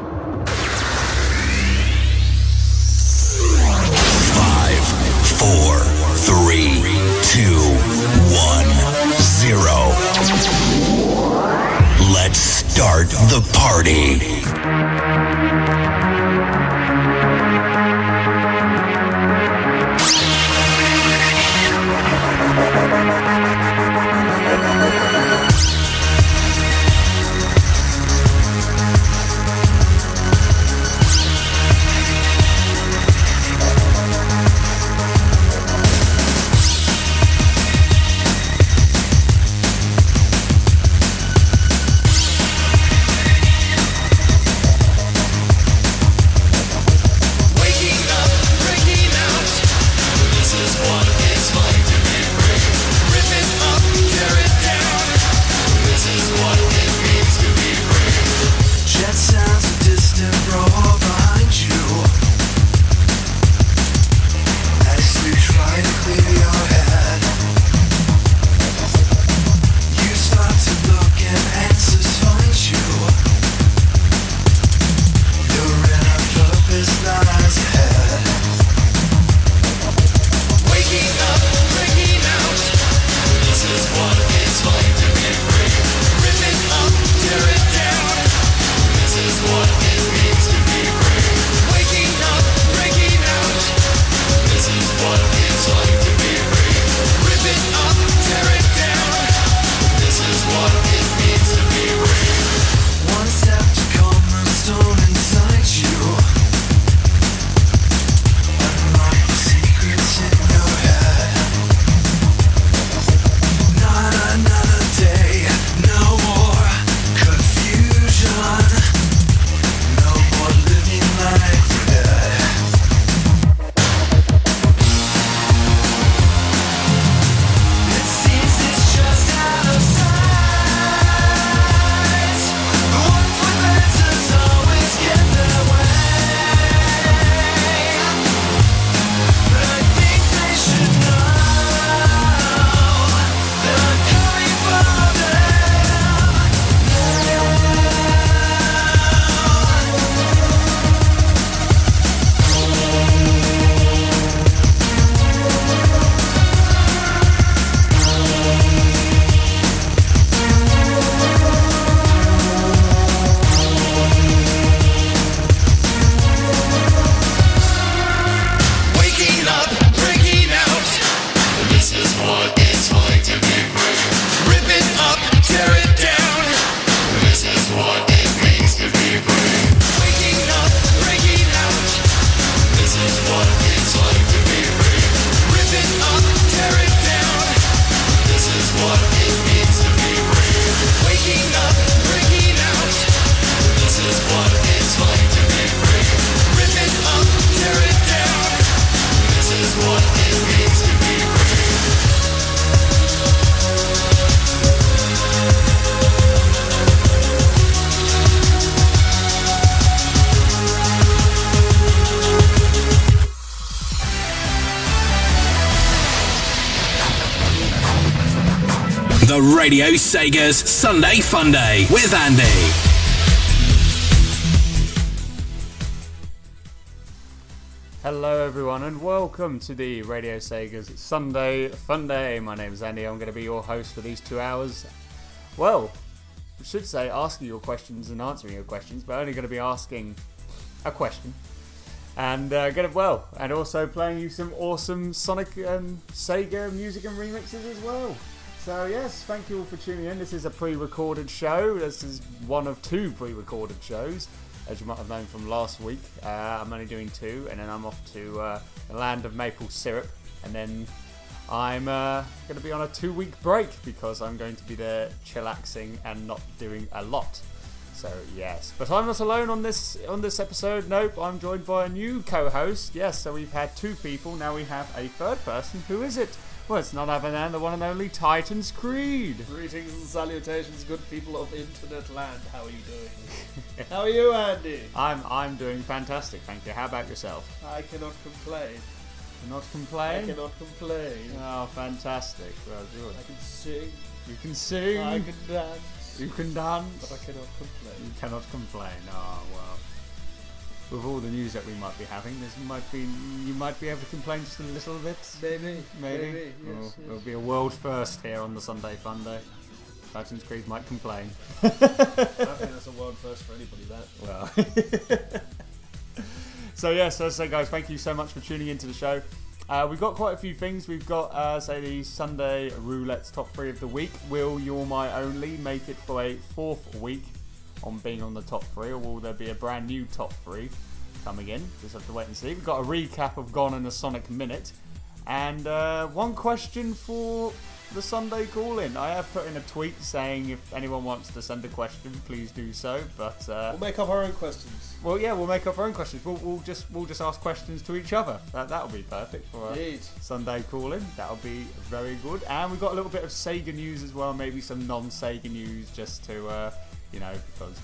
Five, four, three, two, one, zero. Let's start the party. Sega's Sunday Fun Day with Andy. Hello, everyone, and welcome to the Radio Sega's Sunday Fun Day. My name is Andy. I'm going to be your host for these two hours. Well, I should say asking your questions and answering your questions, but only going to be asking a question. And uh, going well, and also playing you some awesome Sonic and Sega music and remixes as well. So yes, thank you all for tuning in. This is a pre-recorded show. This is one of two pre-recorded shows, as you might have known from last week. Uh, I'm only doing two, and then I'm off to uh, the land of maple syrup, and then I'm uh, going to be on a two-week break because I'm going to be there chillaxing and not doing a lot. So yes, but I'm not alone on this on this episode. Nope, I'm joined by a new co-host. Yes, so we've had two people. Now we have a third person. Who is it? Well, it's none other than the one and only Titans Creed. Greetings and salutations, good people of internet land. How are you doing? How are you, Andy? I'm I'm doing fantastic, thank you. How about yourself? I cannot complain. Not I complain. cannot complain. Oh, fantastic. Well, good. I can sing. You can sing. I can dance. You can dance. But I cannot complain. You cannot complain. Oh well. With all the news that we might be having, this might be you might be able to complain just a little bit. Maybe. Maybe. Maybe. Well, Yes, It'll yes. be a world first here on the Sunday Fun Day. Titans Creed might complain. I think that's a world first for anybody. That. Well. so yeah, so, so guys, thank you so much for tuning into the show. Uh, we've got quite a few things. We've got, uh, say, the Sunday Roulette's top three of the week. Will You're My Only make it for a fourth week on being on the top three, or will there be a brand new top three coming in? Just have to wait and see. We've got a recap of Gone in a Sonic Minute, and uh, one question for the Sunday call in. I have put in a tweet saying if anyone wants to send a question, please do so. But uh, We'll make up our own questions. well, yeah, we'll make up our own questions. We'll, we'll just we'll just ask questions to each other. That that'll be perfect for a Indeed. Sunday call-in. That'll be very good. And we've got a little bit of Sega news as well. Maybe some non-Sega news, just to uh, you know, because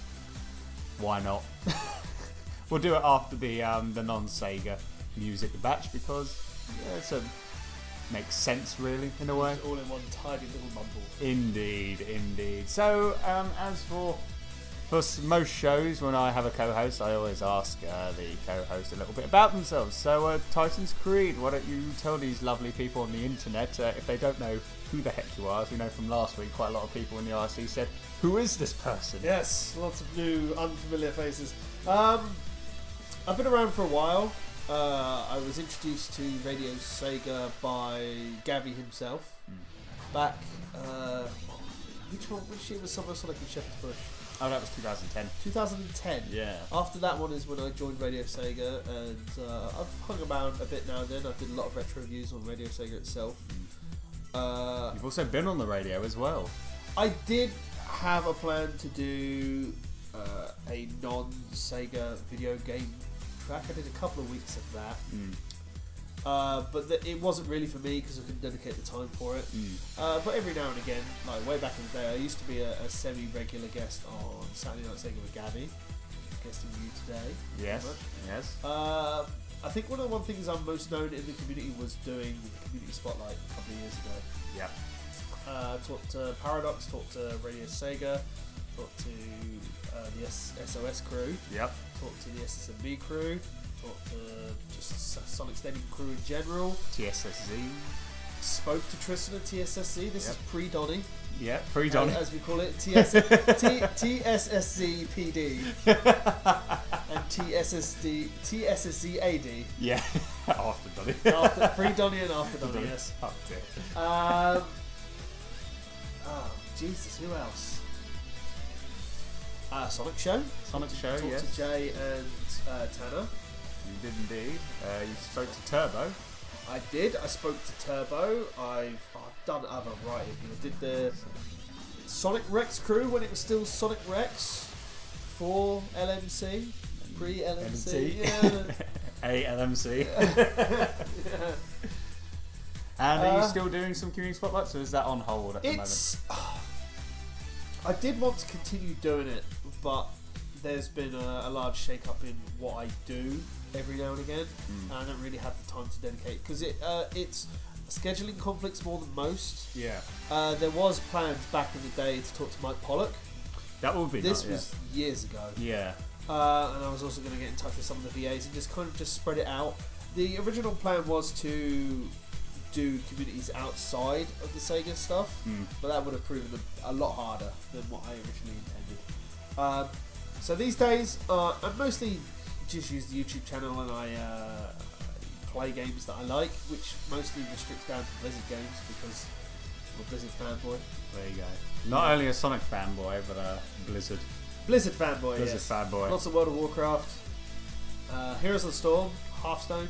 why not? we'll do it after the um, the non-Sega music batch because yeah, it's a makes sense really in a way. It's all in one tidy little mumble. Indeed, indeed. So, um, as for for most shows, when I have a co-host, I always ask uh, the co-host a little bit about themselves. So, uh, Titans Creed, why don't you tell these lovely people on the internet uh, if they don't know who the heck you are? As we know from last week, quite a lot of people in the RC said, "Who is this person?" Yes, lots of new, unfamiliar faces. Um, I've been around for a while. Uh, I was introduced to Radio Sega by Gavi himself. Back, uh, which one? Which year was Summer Sonic and Shepherd's Bush? Oh, that was 2010. 2010. Yeah. After that one is when I joined Radio Sega, and uh, I've hung around a bit now and then. I've did a lot of retro reviews on Radio Sega itself. Uh, You've also been on the radio as well. I did have a plan to do uh, a non-Sega video game track. I did a couple of weeks of that, Mm. uh, but th- it wasn't really for me because I couldn't dedicate the time for it. Mm. Uh, but every now and again, like way back in the day, I used to be a, a semi-regular guest on Saturday Night Sega with Gabby, guesting you today. Yes. Yes. Uh, I think one of the one things I'm most known in the community was doing the community spotlight a couple of years ago. Yeah. Uh, talked to Paradox, talked to Radio Sega, talked to uh, the S- SOS crew, Yep. talked to the SSMB crew, talked to just Sonic Stadium crew in general. TSSZ. Spoke to Tristan at TSSZ. This Yep. is pre Donny, Yep. Free Donny. as we call it. TS- T- TSSCPD. And TSSD TSSC AD. Yeah. After Donny. After pre Donny and after Donny. Donny. Yes. Oh dear. Um, oh, Jesus, who else? Uh, Sonic Show. Sonic Show, Talked yes. to Jay and uh, Tanner. You did indeed. Uh, you spoke to Turbo. I did. I spoke to Turbo. I've done other writing. I did the Sonic Rex crew when it was still Sonic Rex for LMC. Pre LMC. Yeah. a LMC. Yeah. ALMC. And are you Uh, still doing some community spotlights, or is that on hold at the moment? It's. I did want to continue doing it, but there's been a, a large shake up in what I do every now and again, Hmm. and I don't really have the time to dedicate because it uh, it's scheduling conflicts more than most. Yeah. Uh, there was plans back in the day to talk to Mike Pollock. That would be This nice, was years ago, Yeah. uh, and I was also going to get in touch with some of the VAs and just kind of just spread it out. The original plan was to do communities outside of the Sega stuff, Hmm. but that would have proven a, a lot harder than what I originally intended. Um, so these days, uh, I mostly just use the YouTube channel and I uh, play games that I like, which mostly restricts down to Blizzard games because I'm a Blizzard fanboy. There you go. Not only a Sonic fanboy, but a Blizzard Blizzard fanboy, Blizzard yes. fanboy. Lots of World of Warcraft, uh, Heroes of the Storm, Hearthstone.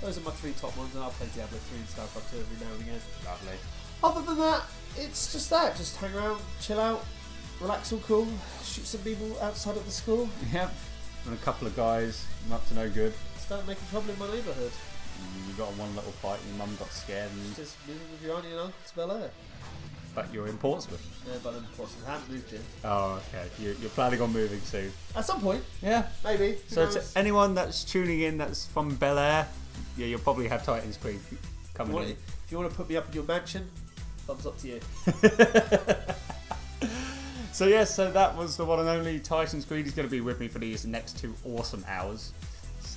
Those are my three top ones, and I'll play Diablo 3 and StarCraft 2 every now and again. Lovely. Other than that, it's just that. Just hang around, chill out, relax all cool, shoot some people outside of the school, Yep. And a couple of guys, up to no good. start making trouble in my neighbourhood. You got in one little fight, and your mum got scared, and Just moving with your auntie and uncle to Bel Air. but you're in Portsmouth. Yeah, but then Portsmouth haven't moved yet. Oh, okay. You, you're planning on moving soon. At some point, Yeah. maybe. Who So knows? to anyone that's tuning in that's from Bel Air, yeah, you'll probably have Titans Creed if, you coming want, in. if you want to put me up in your mansion, thumbs up to you. So yes, so that was the one and only Titans Creed. He's going to be with me for these next two awesome hours.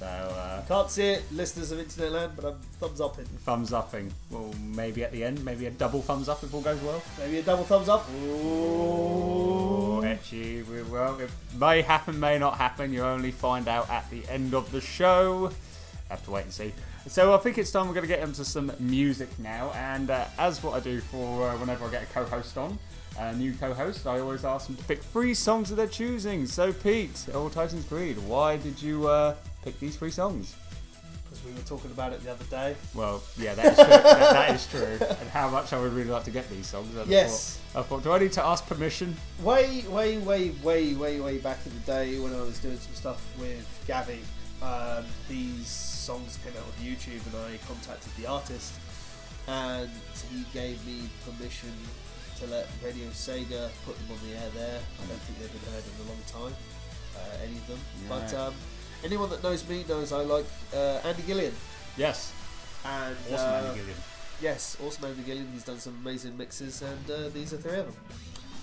So uh, Can't see it, listeners of Internet Land, but I'm thumbs up in. thumbs upping. Well, maybe at the end, maybe a double thumbs up if all goes well. Maybe a double thumbs up. Oh, Etchy, we- well, it may happen, may not happen. You only find out at the end of the show. Have to wait and see. So I think it's time we're going to get into some music now. And uh, as what I do for uh, whenever I get a co-host on, a new co-host, I always ask them to pick three songs of their choosing. So Pete, All Titans Creed, why did you uh, pick these three songs? Because we were talking about it the other day. Well, yeah, that is true. that, that is true. And how much I would really like to get these songs. I Yes. Thought, I thought, do I need to ask permission? Way, way, way, way, way, way back in the day when I was doing some stuff with Gavi, um, these songs came out on YouTube and I contacted the artist and he gave me permission to let Radio Sega put them on the air there. I don't think they've been heard in a long time, uh, any of them. But um, anyone that knows me knows I like uh, Andy Gillion. Yes. And Awesome, uh, Andy Gillion. Yes, awesome Andy Gillion. He's done some amazing mixes and uh, these are three of them.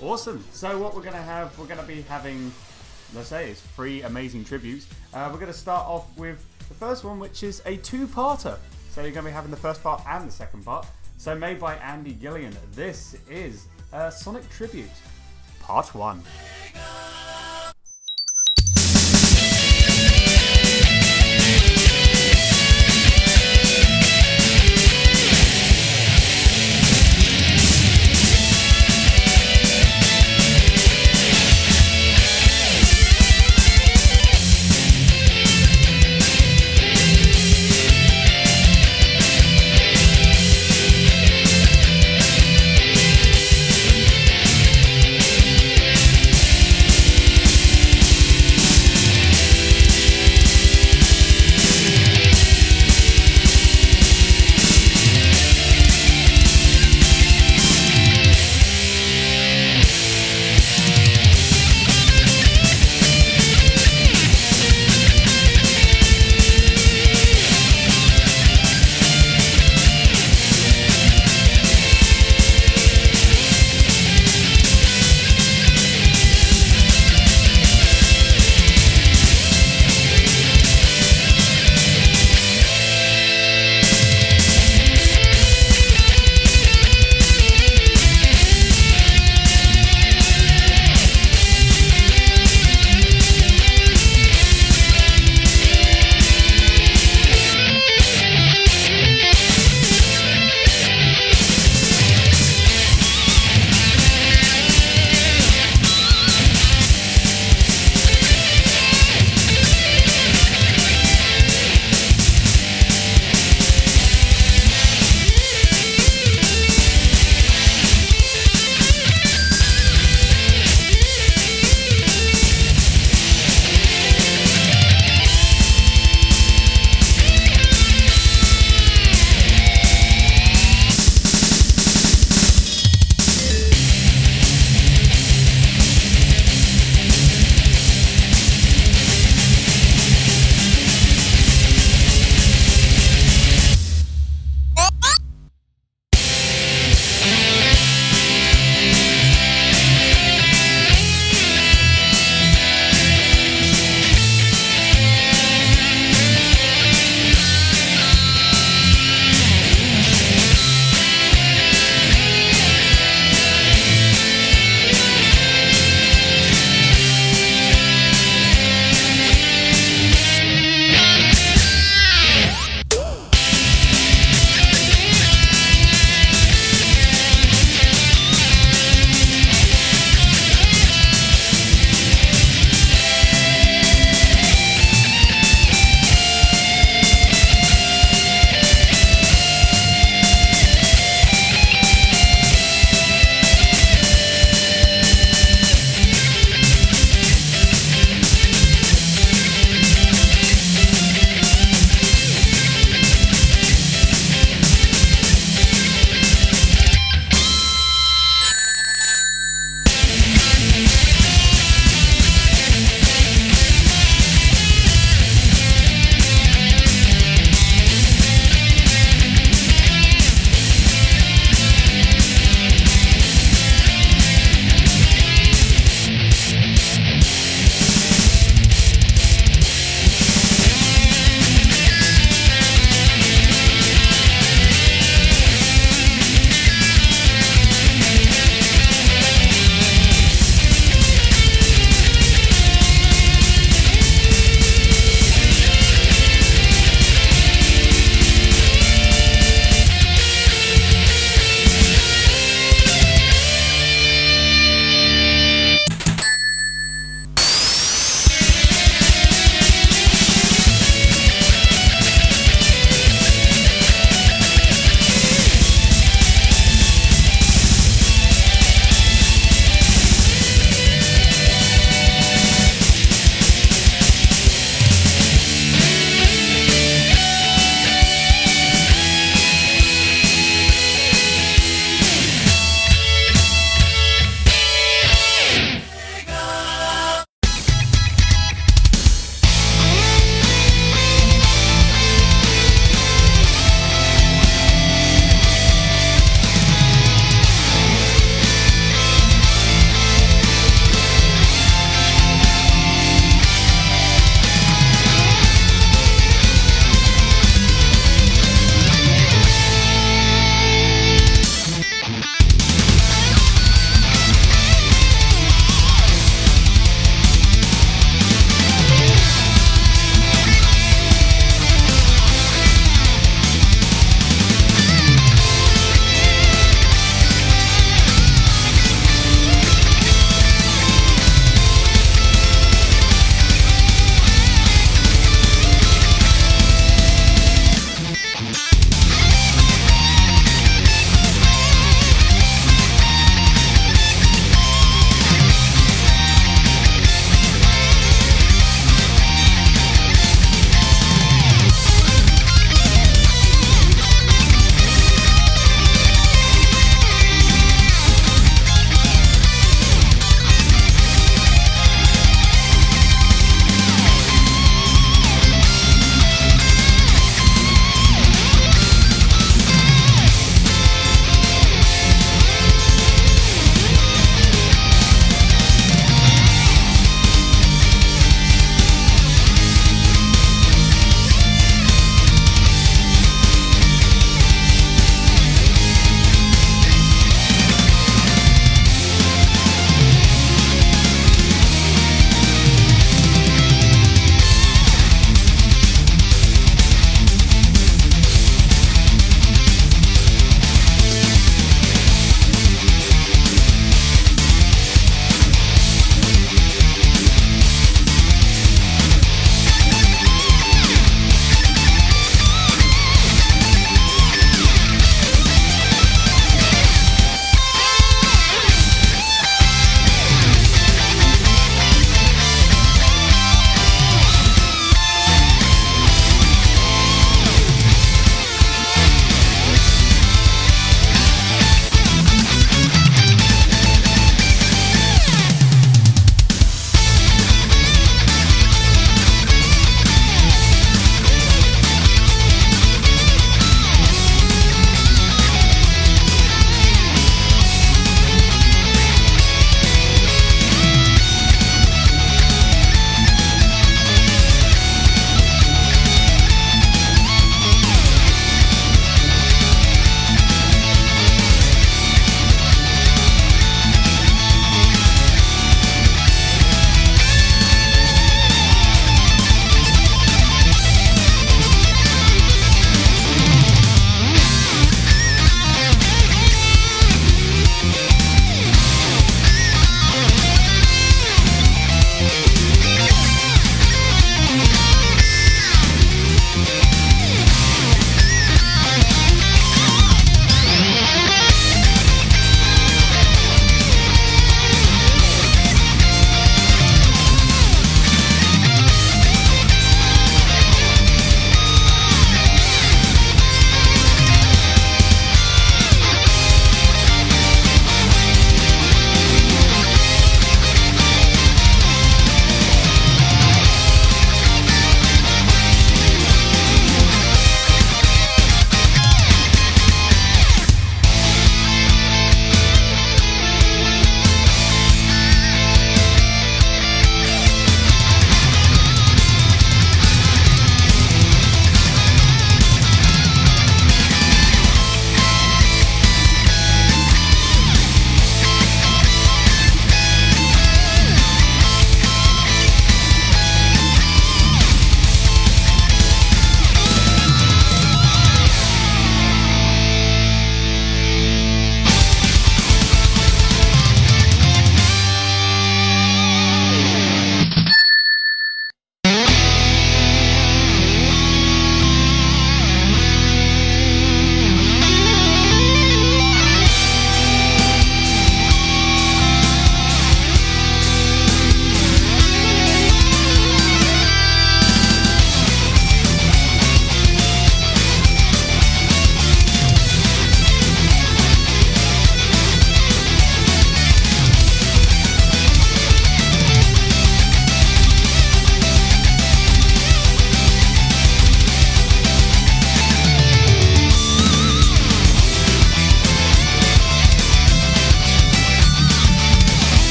Awesome. So what we're gonna have, we're gonna be having, let's say, it's three amazing tributes. Uh, we're gonna start off with the first one, which is a two-parter. So you're gonna be having the first part and the second part. So made by Andy Gillion. This is a Sonic tribute, part one.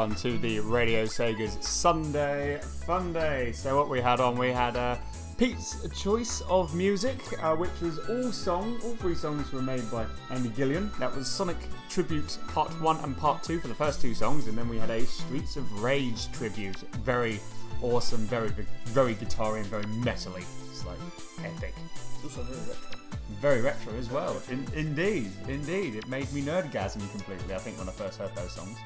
Everyone, to the Radio Sega's Sunday Fun Day. So, what we had on, we had uh, Pete's choice of music, uh, which was all song. All three songs were made by Andy Gillion. That was Sonic Tribute Part 1 and Part 2 for the first two songs, and then we had a Streets of Rage tribute. Very awesome, very, very guitar and very metally. It's like epic. It's also very retro. Very retro as well. In, indeed, indeed. It made me nerdgasm completely, I think, when I first heard those songs.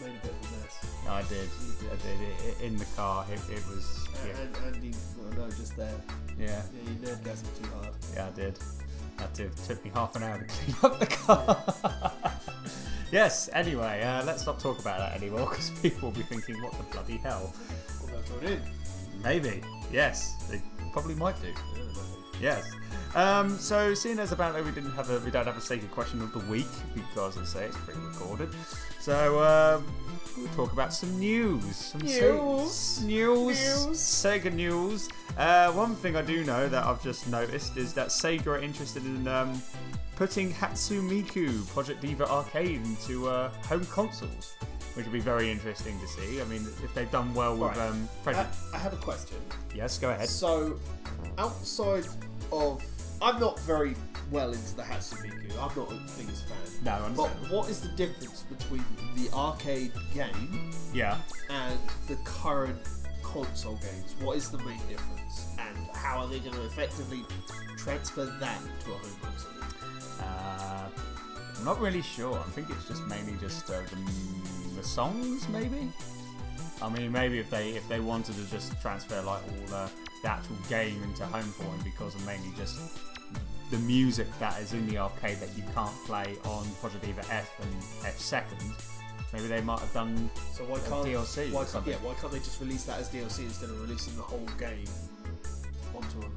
Made a bit of a mess. I did. I did. It, in the car, it, it was. Yeah. And Andy, well, no, just there. Yeah, Yeah, you nerdgasm too hard. yeah, I did. That did, took me half an hour to clean up the car. yes, anyway, uh, let's not talk about that anymore because people will be thinking, what the bloody hell? Well, join in. Maybe. Yes, they probably might do. Yeah. Yes. Um, so seeing as apparently we didn't have a we don't have a Sega question of the week because I say it's pre-recorded. So um, we'll talk about some news. Some Se- News. news. News. Sega news. Uh, one thing I do know that I've just noticed is that Sega are interested in um, putting Hatsune Miku Project Diva Arcade into uh, home consoles, which would be very interesting to see. I mean, if they've done well with Right. um, I, I have a question. yes, go ahead. So, outside of, I'm not very well into the Hatsune Miku. I'm not the biggest fan. No, But what is the difference between the arcade game Yeah. and the current console games? What is the main difference? And how are they going to effectively transfer that to a home console? Uh, I'm not really sure. I think it's just mainly just uh, the, the songs, maybe. I mean, maybe if they if they wanted to just transfer like all the, the actual game into home him because of mainly just the music that is in the arcade that you can't play on Project Diva F and F second. Maybe they might have done So why a can't DLC Why or can't, something. yeah, why can't they just release that as DLC instead of releasing the whole game onto a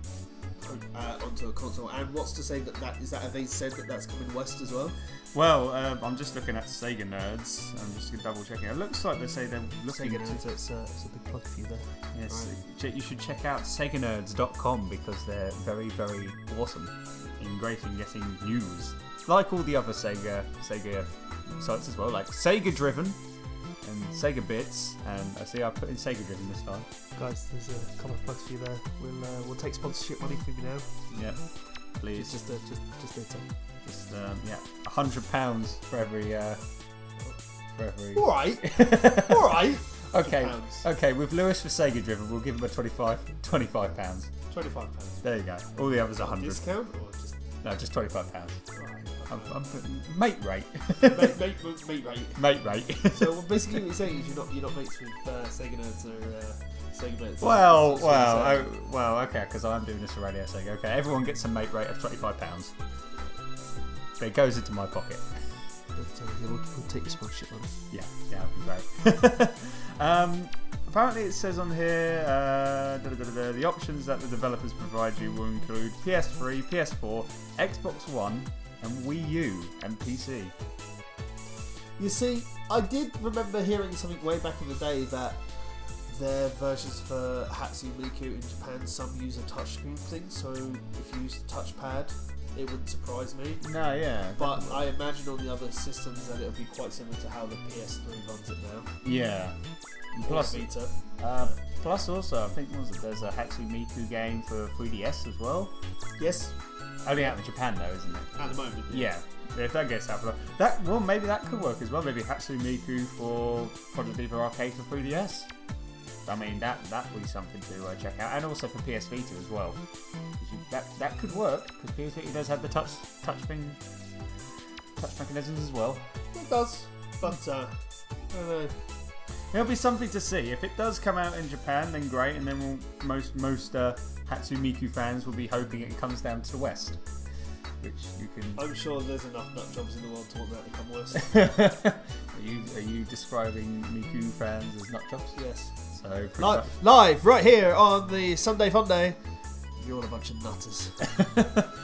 uh, onto a console? And what's to say that that is that? Have they said that that's coming west as well? Well, um, I'm just looking at Sega Nerds. I'm just double checking. It looks like they say they're looking to it's a, it's a big plug for you there. Yes, ch- you should check out SegaNerds.com because they're very, very awesome and great in getting news. Like all the other Sega Sega sites as well, like Sega Driven and Sega Bits. And I see I put in Sega Driven this time. Guys, there's a couple of plugs for you there. We'll uh, we'll take sponsorship money from you now. Yeah, please. just a, just just later. Just um, yeah, a hundred pounds for every uh, for every. All right, all right. Okay, okay. With Lewis for Sega Driven, we'll give him a 25 25 pounds. Twenty-five pounds. There you go. All the others are hundred. Discount or just No, just twenty five pounds. I'm, I'm putting mate rate. mate, mate, mate, rate. mate rate. So basically, what you're saying is you're not you're not mates with uh, Sega Nerds or uh, Sega Mates. well, That's what you're well, oh, well, okay, because I'm doing this for Radio Sega. Okay, everyone gets a mate rate of twenty five pounds. But it goes into my pocket. But uh, yeah, we'll, we'll take your sponsorship money. Yeah, yeah, that'd be great. um, apparently, it says on here uh, da, da, da, the options that the developers provide you will include PS3, PS4, Xbox One, and Wii U and PC. You see, I did remember hearing something way back in the day that their versions for Hatsune Miku in Japan, some use a touchscreen thing, so if you use the touchpad, it wouldn't surprise me. No, yeah, But I imagine on the other systems that it'll be quite similar to how the PS3 runs it now. yeah. Or Plus, Vita. Uh, plus, also, I think was it, there's a Hatsune Miku game for 3DS as well. Yes, Only out in Japan though, isn't it? at the moment. Yeah. If that gets out for that, well, maybe that could work as well. Maybe Hatsune Miku for Project Diva Arcade for 3DS. I mean, that that would be something to uh, check out, and also for PS Vita as well. you- that that could work because PS Vita does have the touch touch thing, touch mechanisms as well. It does, but uh, I It'll be something to see. If it does come out in Japan, then great, and then we'll, most most uh, Hatsune Miku fans will be hoping it comes down to the West, which you can. I'm sure there's enough nut jobs in the world to want that to come West. are you are you describing Miku fans as nut jobs? yes. So Live, live right here on the Sunday Fun Day. You're all a bunch of nutters.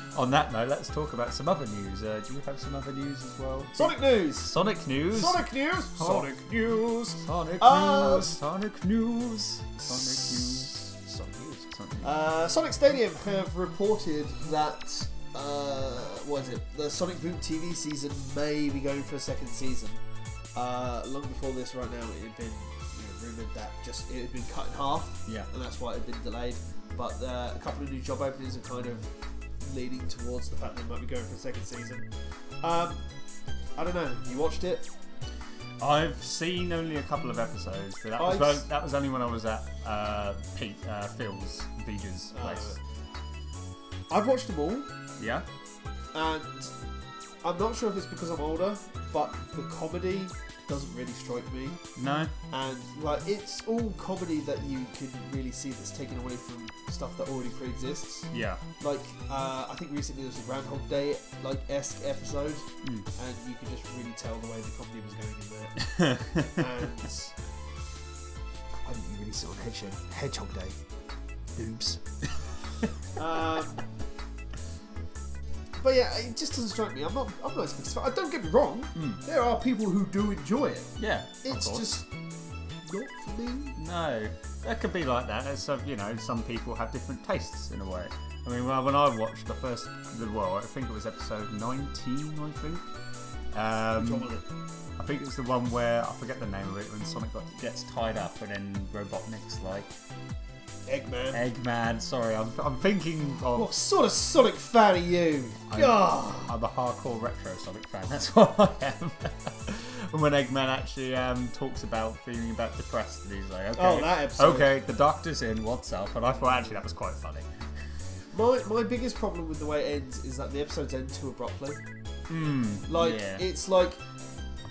on that note, let's talk about some other news. Uh, do you have some other news as well? Sonic news. Sonic news. Sonic news. Sonic news. Sonic Uh, news. Sonic news. Sonic news. Sonic news. Sonic news. Uh, Sonic Stadium have reported that uh, what is it? The Sonic Boom TV season may be going for a second season. Uh, long before this, right now, it had been you know, rumored that just it had been cut in half, Yeah. and that's why it had been delayed. But uh, a couple of new job openings are kind of leading towards the fact that they might be going for a second season. Um, I don't know. You watched it? I've seen only a couple of episodes, but that was, I've that was only when I was at uh, Pete uh, Phil's Vija's Uh, place. I've watched them all, yeah. and I'm not sure if it's because I'm older, but the comedy doesn't really strike me. No. and like it's all comedy that you can really see that's taken away from stuff that already pre-exists. Yeah. Like uh, I think recently there was a Groundhog Day like esque episode, Mm. and you could just really tell the way the comedy was going in there. and I didn't really sit on Hedgehog, Hedgehog Day. Oops. um, but yeah, it just doesn't strike me. I'm not. I'm not as big fan. Don't get me wrong. Mm. There are people who do enjoy it. yeah. It's of course. just not for me. No, that could be like that. As uh, you know, some people have different tastes in a way. I mean, well, when I watched the first, the- well, I think it was episode 19, I think. Um, I think it's the one where I forget the name of it when Sonic gets tied up and then Robotnik's like Eggman. Eggman. Sorry, I'm, I'm thinking of. What sort of Sonic fan are you? I'm, God. I'm a hardcore retro Sonic fan. That's what I am. and when Eggman actually um, talks about feeling about depressed, and he's like, "Okay, Oh, that episode. okay, the doctor's in. What's up?" And I thought actually that was quite funny. My my biggest problem with the way it ends is that the episodes end too abruptly. Hmm. Like yeah. it's like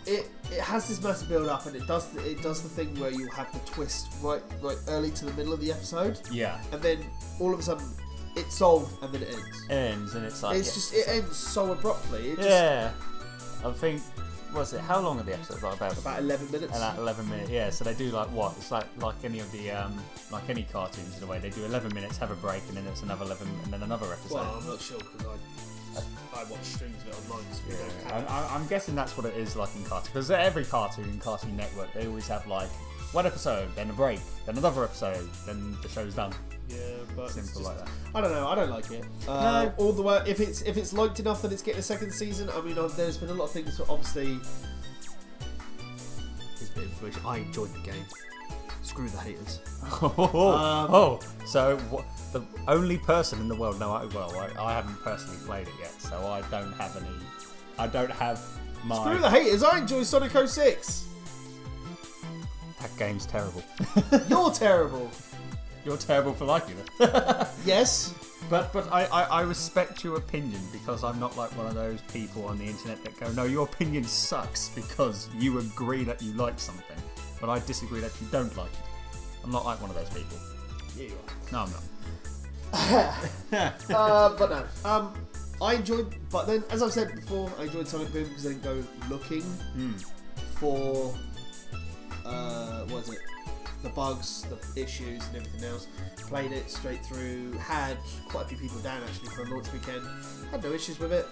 it it has this massive build up and it does the, it does the thing where you have the twist right right early to the middle of the episode yeah. and then all of a sudden it's solved and then it ends. Ends and it's like It's just it ends so abruptly. It just yeah. I think was it how long are the episodes like about? about eleven minutes. And at 11 minutes, yeah. So they do like what? It's like like any of the um like any cartoons in a way. They do 11 minutes, have a break, and then it's another 11, and then another episode. well, I'm not sure because I I watch streams of it online. So we don't Yeah, have- I, I- I'm guessing that's what it is like in cartoon because every cartoon, in Cartoon Network, they always have like one episode, then a break, then another episode, then the show's done. Yeah, but Simple just- like that. I don't know. I don't like it. Uh, No. All the way. If it's if it's liked enough that it's getting a second season, I mean, uh, there's been a lot of things. that Obviously, here's a bit of information. I enjoyed the game. Screw the haters. Oh, Um, oh, so what, the only person in the world? No, I, well, I, I haven't personally played it yet, so I don't have any. I don't have my. Screw the haters. I enjoy Sonic 06. That game's terrible. You're terrible. You're terrible for liking it. Yes. But but I, I, I respect your opinion because I'm not like one of those people on the internet that go, no, your opinion sucks because you agree that you like something, but I disagree that you don't like it. I'm not like one of those people. Yeah, you are. No, I'm not. uh, but no. Um, I enjoyed. But then, as I've said before, I enjoyed Sonic Boom because I didn't go looking for. Uh, what is it? The bugs, the issues, and everything else. Played it straight through. Had quite a few people down actually for a launch weekend. Had no issues with it.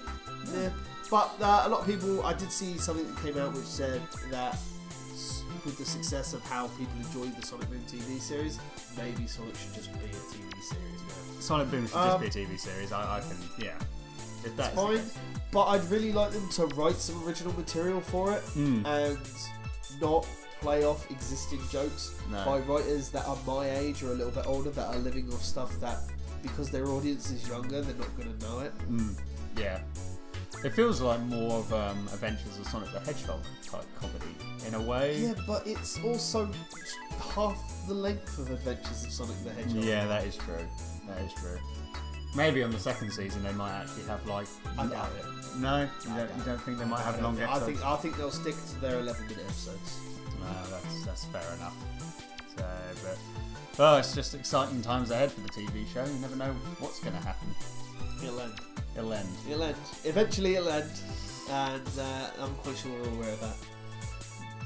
Yeah. But uh, a lot of people, I did see something that came out which said that with the success of how people enjoyed the Sonic Boom TV series, maybe Sonic should just be a TV series. Sonic Boom should Um, just be a TV series. I, I can, yeah. If that's fine, but I'd really like them to write some original material for it Mm. and not play off existing jokes No. by writers that are my age or a little bit older that are living off stuff that because their audience is younger they're not going to know it. Mm. Yeah. It feels like more of um, Adventures of Sonic the Hedgehog type comedy in a way. Yeah, but it's also half the length of Adventures of Sonic the Hedgehog. Yeah, that is true. That is true. Maybe on the second season they might actually have like. I doubt it. No, you I don't, doubt you don't think they might have long I episodes? think I think they'll stick to their 11 minute episodes. No, that's that's fair enough. So, but well, it's just exciting times ahead for the TV show. You never know what's going to happen. It'll end. It'll end. It'll end. Eventually, it'll end, and uh, I'm quite sure we're all aware of that.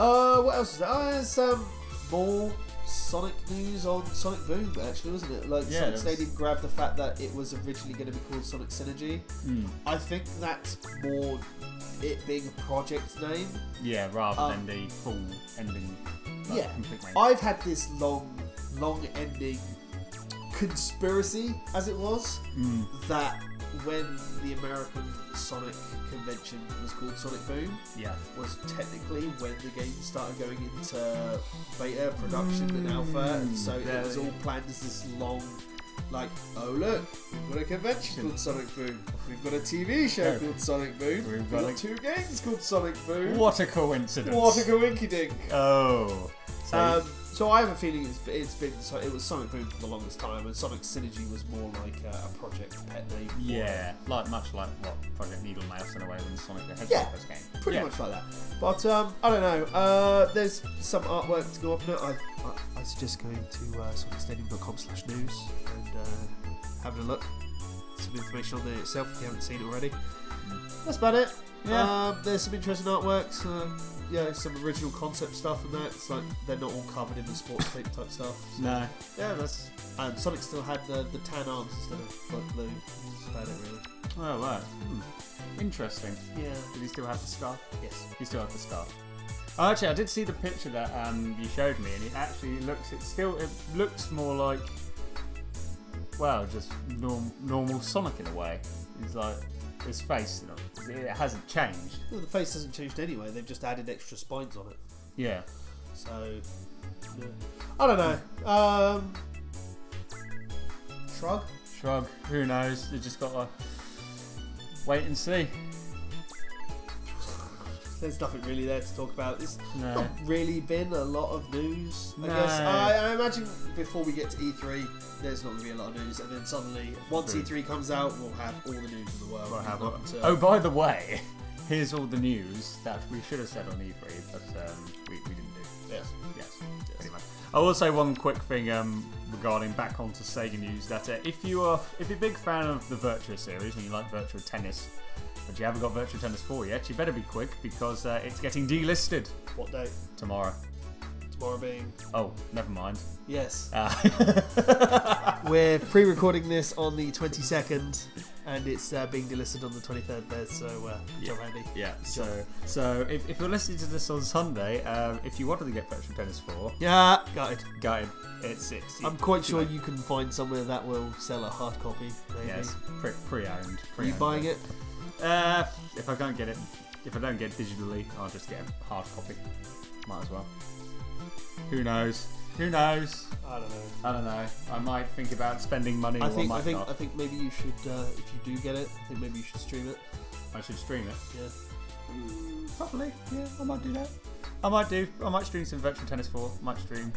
Uh, what else is there? Oh, there's um, more Sonic news on Sonic Boom, actually, wasn't it? Like, Yeah, Sonic there Stadium grabbed the fact that it was originally going to be called Sonic Synergy. Mm. I think that's more it being a project name. Yeah, rather Um, than the full ending. Like, yeah. I've had this long, long ending conspiracy, as it was, Mm. that when the American Sonic convention was called Sonic Boom Yeah. was technically when the game started going into beta production and alpha, and so it was all planned as this long, like, oh look, we've got a convention called Sonic Boom, we've got a TV show Yeah. called Sonic Boom, We've got two games called Sonic Boom. What a coincidence. What a coinkydink. Oh. So, Um, so I have a feeling it's, it's been so it was Sonic Boom for the longest time, and Sonic Synergy was more like a, a project pet name. yeah, like much like what Project Needle Mouse in a way when Sonic the Hedgehog Yeah, first came. pretty Yeah. much like that. But um, I don't know. Uh, there's some artwork to go up on it. I, I, I suggest going to uh, sonicstadium.com slash news and uh, having a look. Some information on there itself if you haven't seen it already. That's about it. Yeah. Um, there's some interesting artworks. Uh, yeah, some original concept stuff and that. It's like they're not all covered in the sports tape type stuff. So, No. Yeah, that's. And Sonic still had the, the tan arms instead of like blue. That's about it, really. Oh, right. Hmm. Interesting. Yeah. Did he still have the scarf? Yes. He still has the scarf. Oh, actually, I did see the picture that um, you showed me, and it actually looks. It still. It looks more like. Well, just norm, normal Sonic in a way. He's like his face it hasn't changed. Well, the face hasn't changed anyway. They've just added extra spines on it. Yeah. So, yeah. I don't know. Um, shrug. Shrug. Who knows? They just got to wait and see. There's nothing really there to talk about. There's No. not really been a lot of news. I No. guess I, I imagine before we get to E3, there's not going to be a lot of news, and then suddenly, once True. E3 comes out, we'll have all the news in the world. We'll have until- Oh, by the way, here's all the news that we should have said on E3, but um, we, we didn't do. Yes. Yes, much. I will say one quick thing um, regarding back onto Sega news that uh, if you are if you're a big fan of the Virtua series and you like Virtua Tennis, but you haven't got Virtua Tennis 4 yet, you better be quick because uh, it's getting delisted What day? tomorrow. Tomorrow being. Oh, never mind. Yes. Uh, We're pre-recording this on the 22nd, and it's uh, being delisted on the 23rd. There, so uh, job handy. yeah, so so if, if you're listening to this on Sunday, um, if you wanted to get Virtual Tennis 4, Yeah, got it. got it. It's it's. I'm quite sure you can find somewhere that will sell a hard copy. Maybe. Yes, pre- pre-owned. Are pre-owned. you buying it? Uh, if I don't get it, if I don't get it digitally, I'll just get a hard copy. Might as well. Who knows? Who knows? I don't know. I don't know. I might think about spending money, I or think I I might think not. I think maybe you should uh, if you do get it. I think maybe you should stream it. I should stream it. Yeah. Probably. Yeah, I might do that. I might do. I might stream some Virtual Tennis for. 4. Might stream.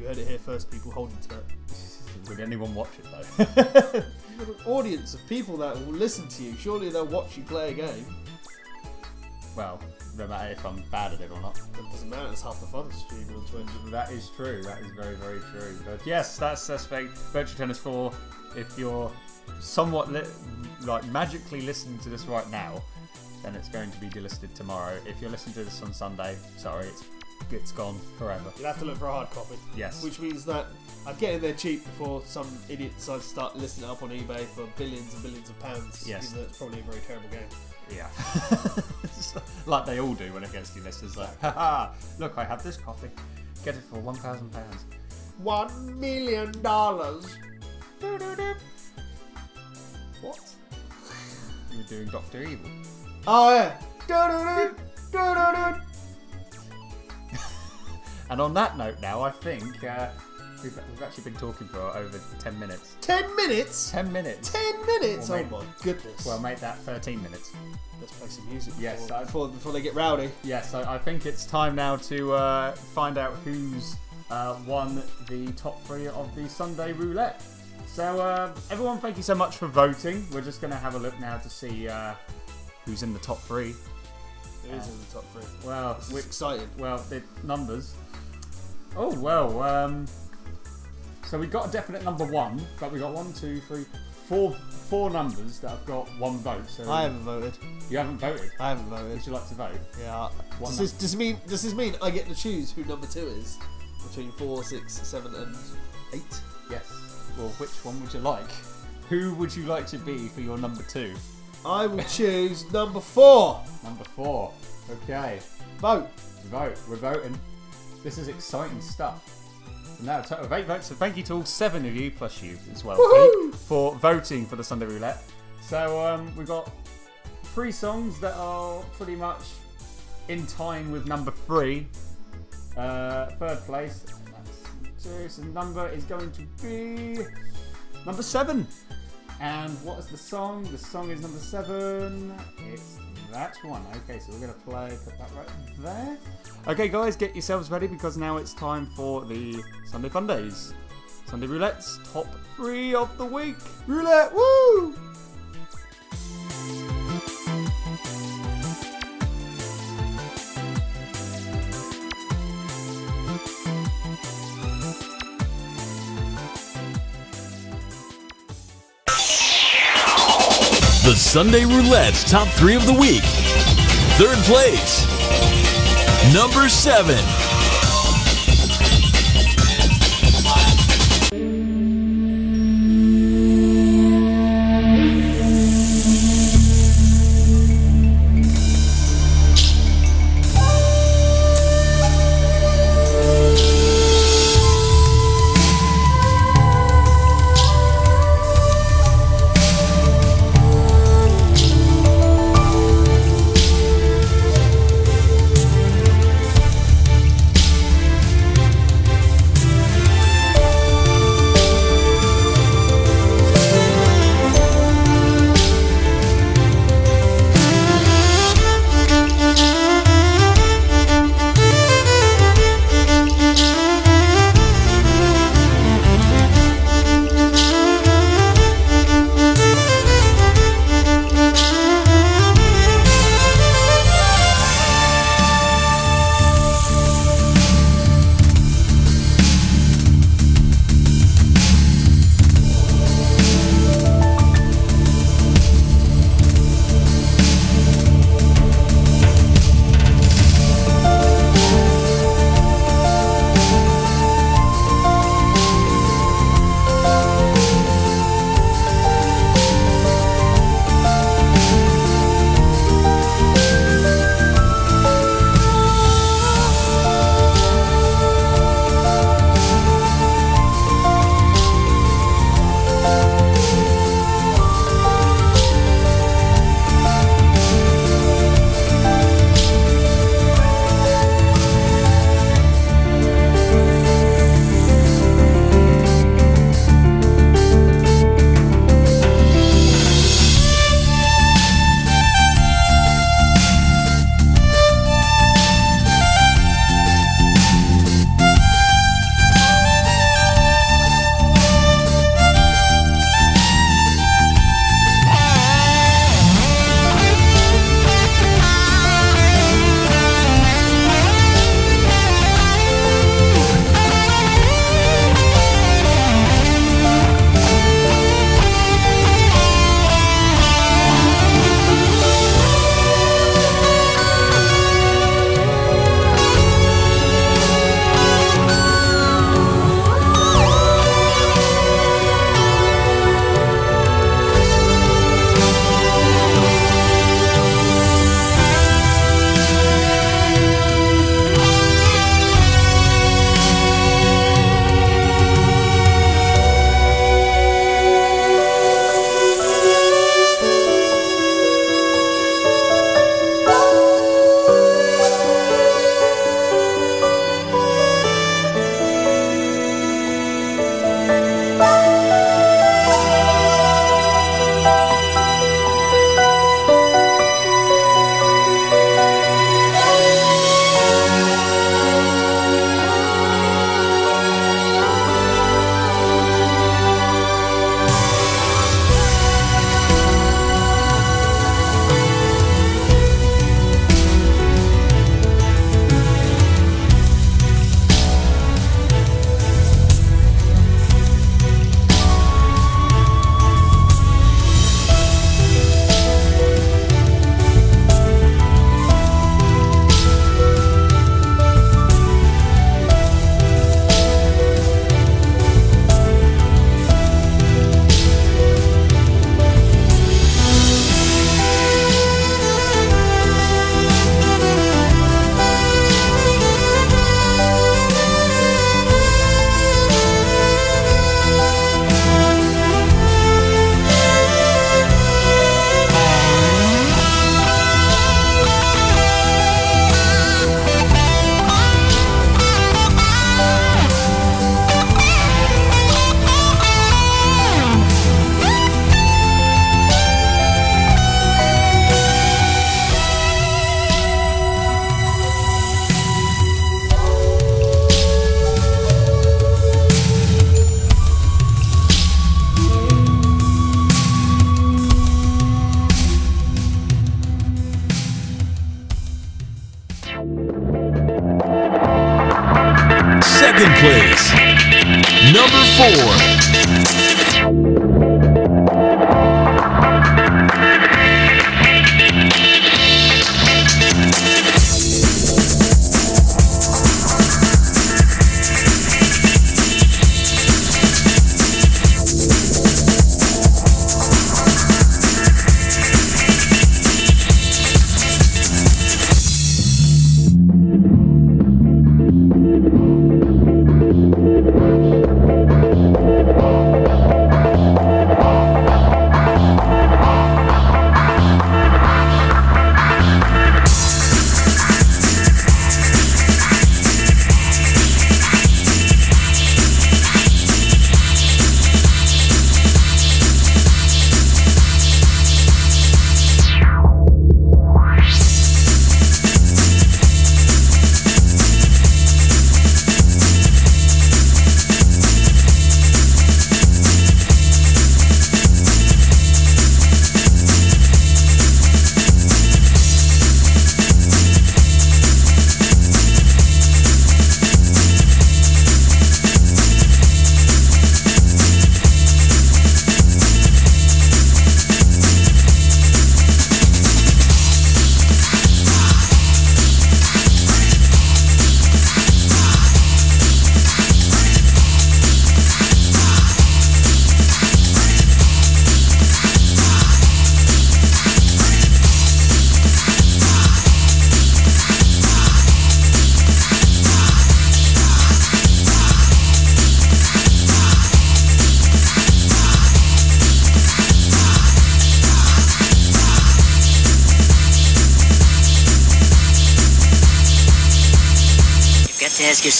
You heard it here first. People holding to it. Would anyone watch it though? An audience of people that will listen to you. Surely they'll watch you play a game. well, no matter if I'm bad at it or not. It doesn't matter. It's half the fun of streaming on Twitch. That is true. That is very, very true. But yes, that's that's fake. Virtual Tennis 4. If you're somewhat li- like magically listening to this right now, then it's going to be delisted tomorrow. If you're listening to this on Sunday, sorry, it's it's gone forever. You'll have to look for a hard copy. Yes. Which means that I'd get in there cheap before some idiot decides to start listing it up on eBay for billions and billions of pounds. Yes. Even though it's probably a very terrible game. Yeah. like they all do when it gets delisted. Like, haha, look, I have this copy. Get it for one thousand pounds. One million dollars. What? You were doing Doctor Evil. Oh yeah. And on that note, now I think uh, we've, we've actually been talking for over ten minutes. Ten minutes. Ten minutes. Ten minutes. Oh my goodness. Well, make that thirteen minutes. Let's play some music. Yes, Before, I- before, before they get rowdy. Yes, I, I think it's time now to uh, find out who's uh, won the top three of the Sunday roulette. So, uh, everyone, thank you so much for voting. We're just going to have a look now to see uh, who's in the top three. Is in the top three. Well, This we, is exciting. well, the numbers. Oh well. Um, so we got a definite number one, but we got one, two, three, four, four numbers that have got one vote. So I haven't voted. you haven't voted. I haven't voted. Would you like to vote? Yeah. What Does this, does, this mean, does this mean I get to choose who number two is? Between four, six, seven, and eight? Yes. Well, which one would you like? Who would you like to be for your number two? I will choose number four. Number four. Okay. Vote. Vote. We're voting. This is exciting stuff. So now a total of eight votes. So thank you to all seven of you, plus you as well, Pete, for voting for the Sunday Roulette. So um, we've got three songs that are pretty much in time with number three. Uh, third place. That's two. So number is going to be number seven. And what is the song? The song is number seven. It's that one. Okay, so we're gonna play. Put that right there. Okay, guys, get yourselves ready because now it's time for the Sunday Fun Days. Sunday Roulette's top three of the week. Roulette, woo! The Sunday Roulette's top three of the week. Third place. Number seven.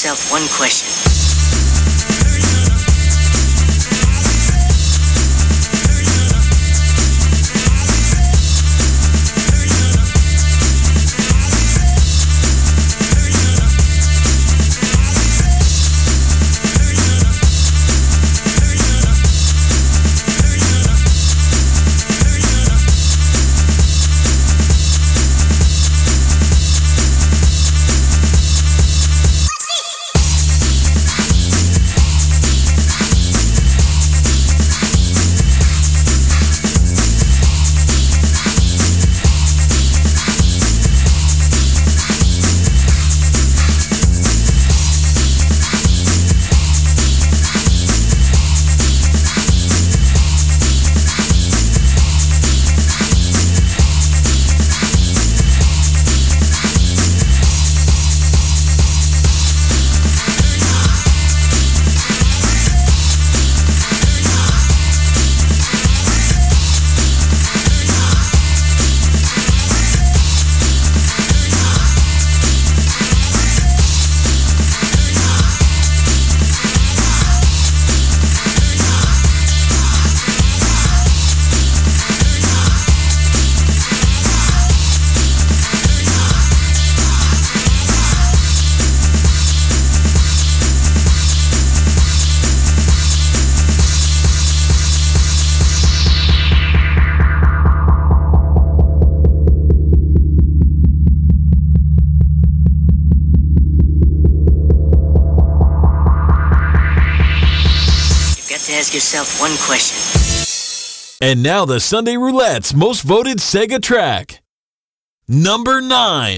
Yourself one question. And now the Sunday Roulette's most voted Sega track. Number 9.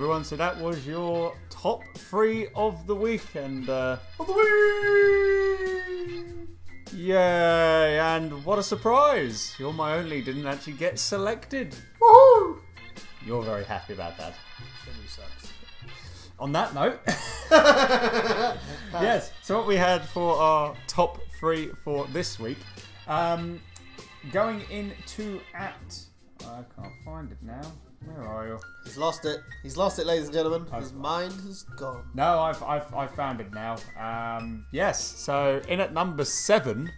Everyone. So that was your top three of the week, and uh, On the way! yay! And what a surprise! You're my only didn't actually get selected. Woohoo! You're very happy about that. Sucks. On that note, yes. So what we had for our top three for this week, um, going into at I can't find it now. He's lost it. He's lost it, ladies and gentlemen. His mind has gone. No, I've, I've, I've found it now. Um, yes, so in at number seven,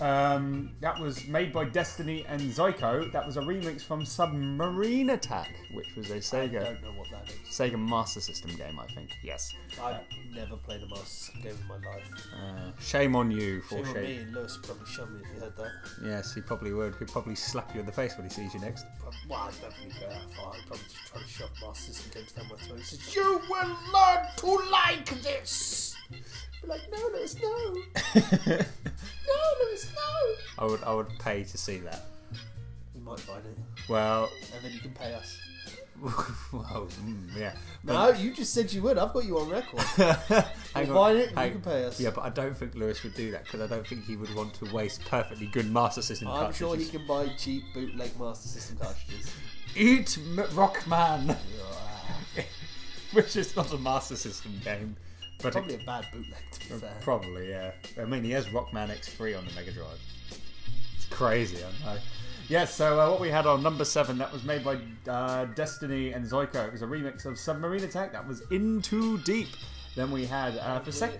um, that was made by Destiny and Zyko. That was a remix from Submarine Attack, which was a Sega don't know what that is. Sega Master System game, I think. Yes. I've never played a Master System game in my life. Uh, shame on you for Shame on me Lewis would probably shove me if you heard that. Yes, he probably would. He'd probably slap you in the face when he sees you next. Prob- Well, I don't think go that far. I'd probably just try to shove Master System games down my throat. He says, You will learn to like this! Be like, no, Lewis, no! no, Lewis, no! I would, I would pay to see that. We might find it. Well, And then you can pay us. well, mm, yeah. No, you just said you would. I've got you on record. Hang We'll find it and you can pay us. Yeah, but I don't think Lewis would do that because I don't think he would want to waste perfectly good Master System cartridges. I'm cartridges. sure he can buy cheap bootleg Master System cartridges. Eat M- Rockman, which is not a Master System game, but Probably it, a bad bootleg, to be fair. probably yeah. I mean, he has Rockman X3 on the Mega Drive. It's crazy, I know. Yes, so uh, what we had on number seven that was made by uh, Destiny and Zyko. It was a remix of Submarine Attack. That was In Too Deep. Then we had uh, for sec.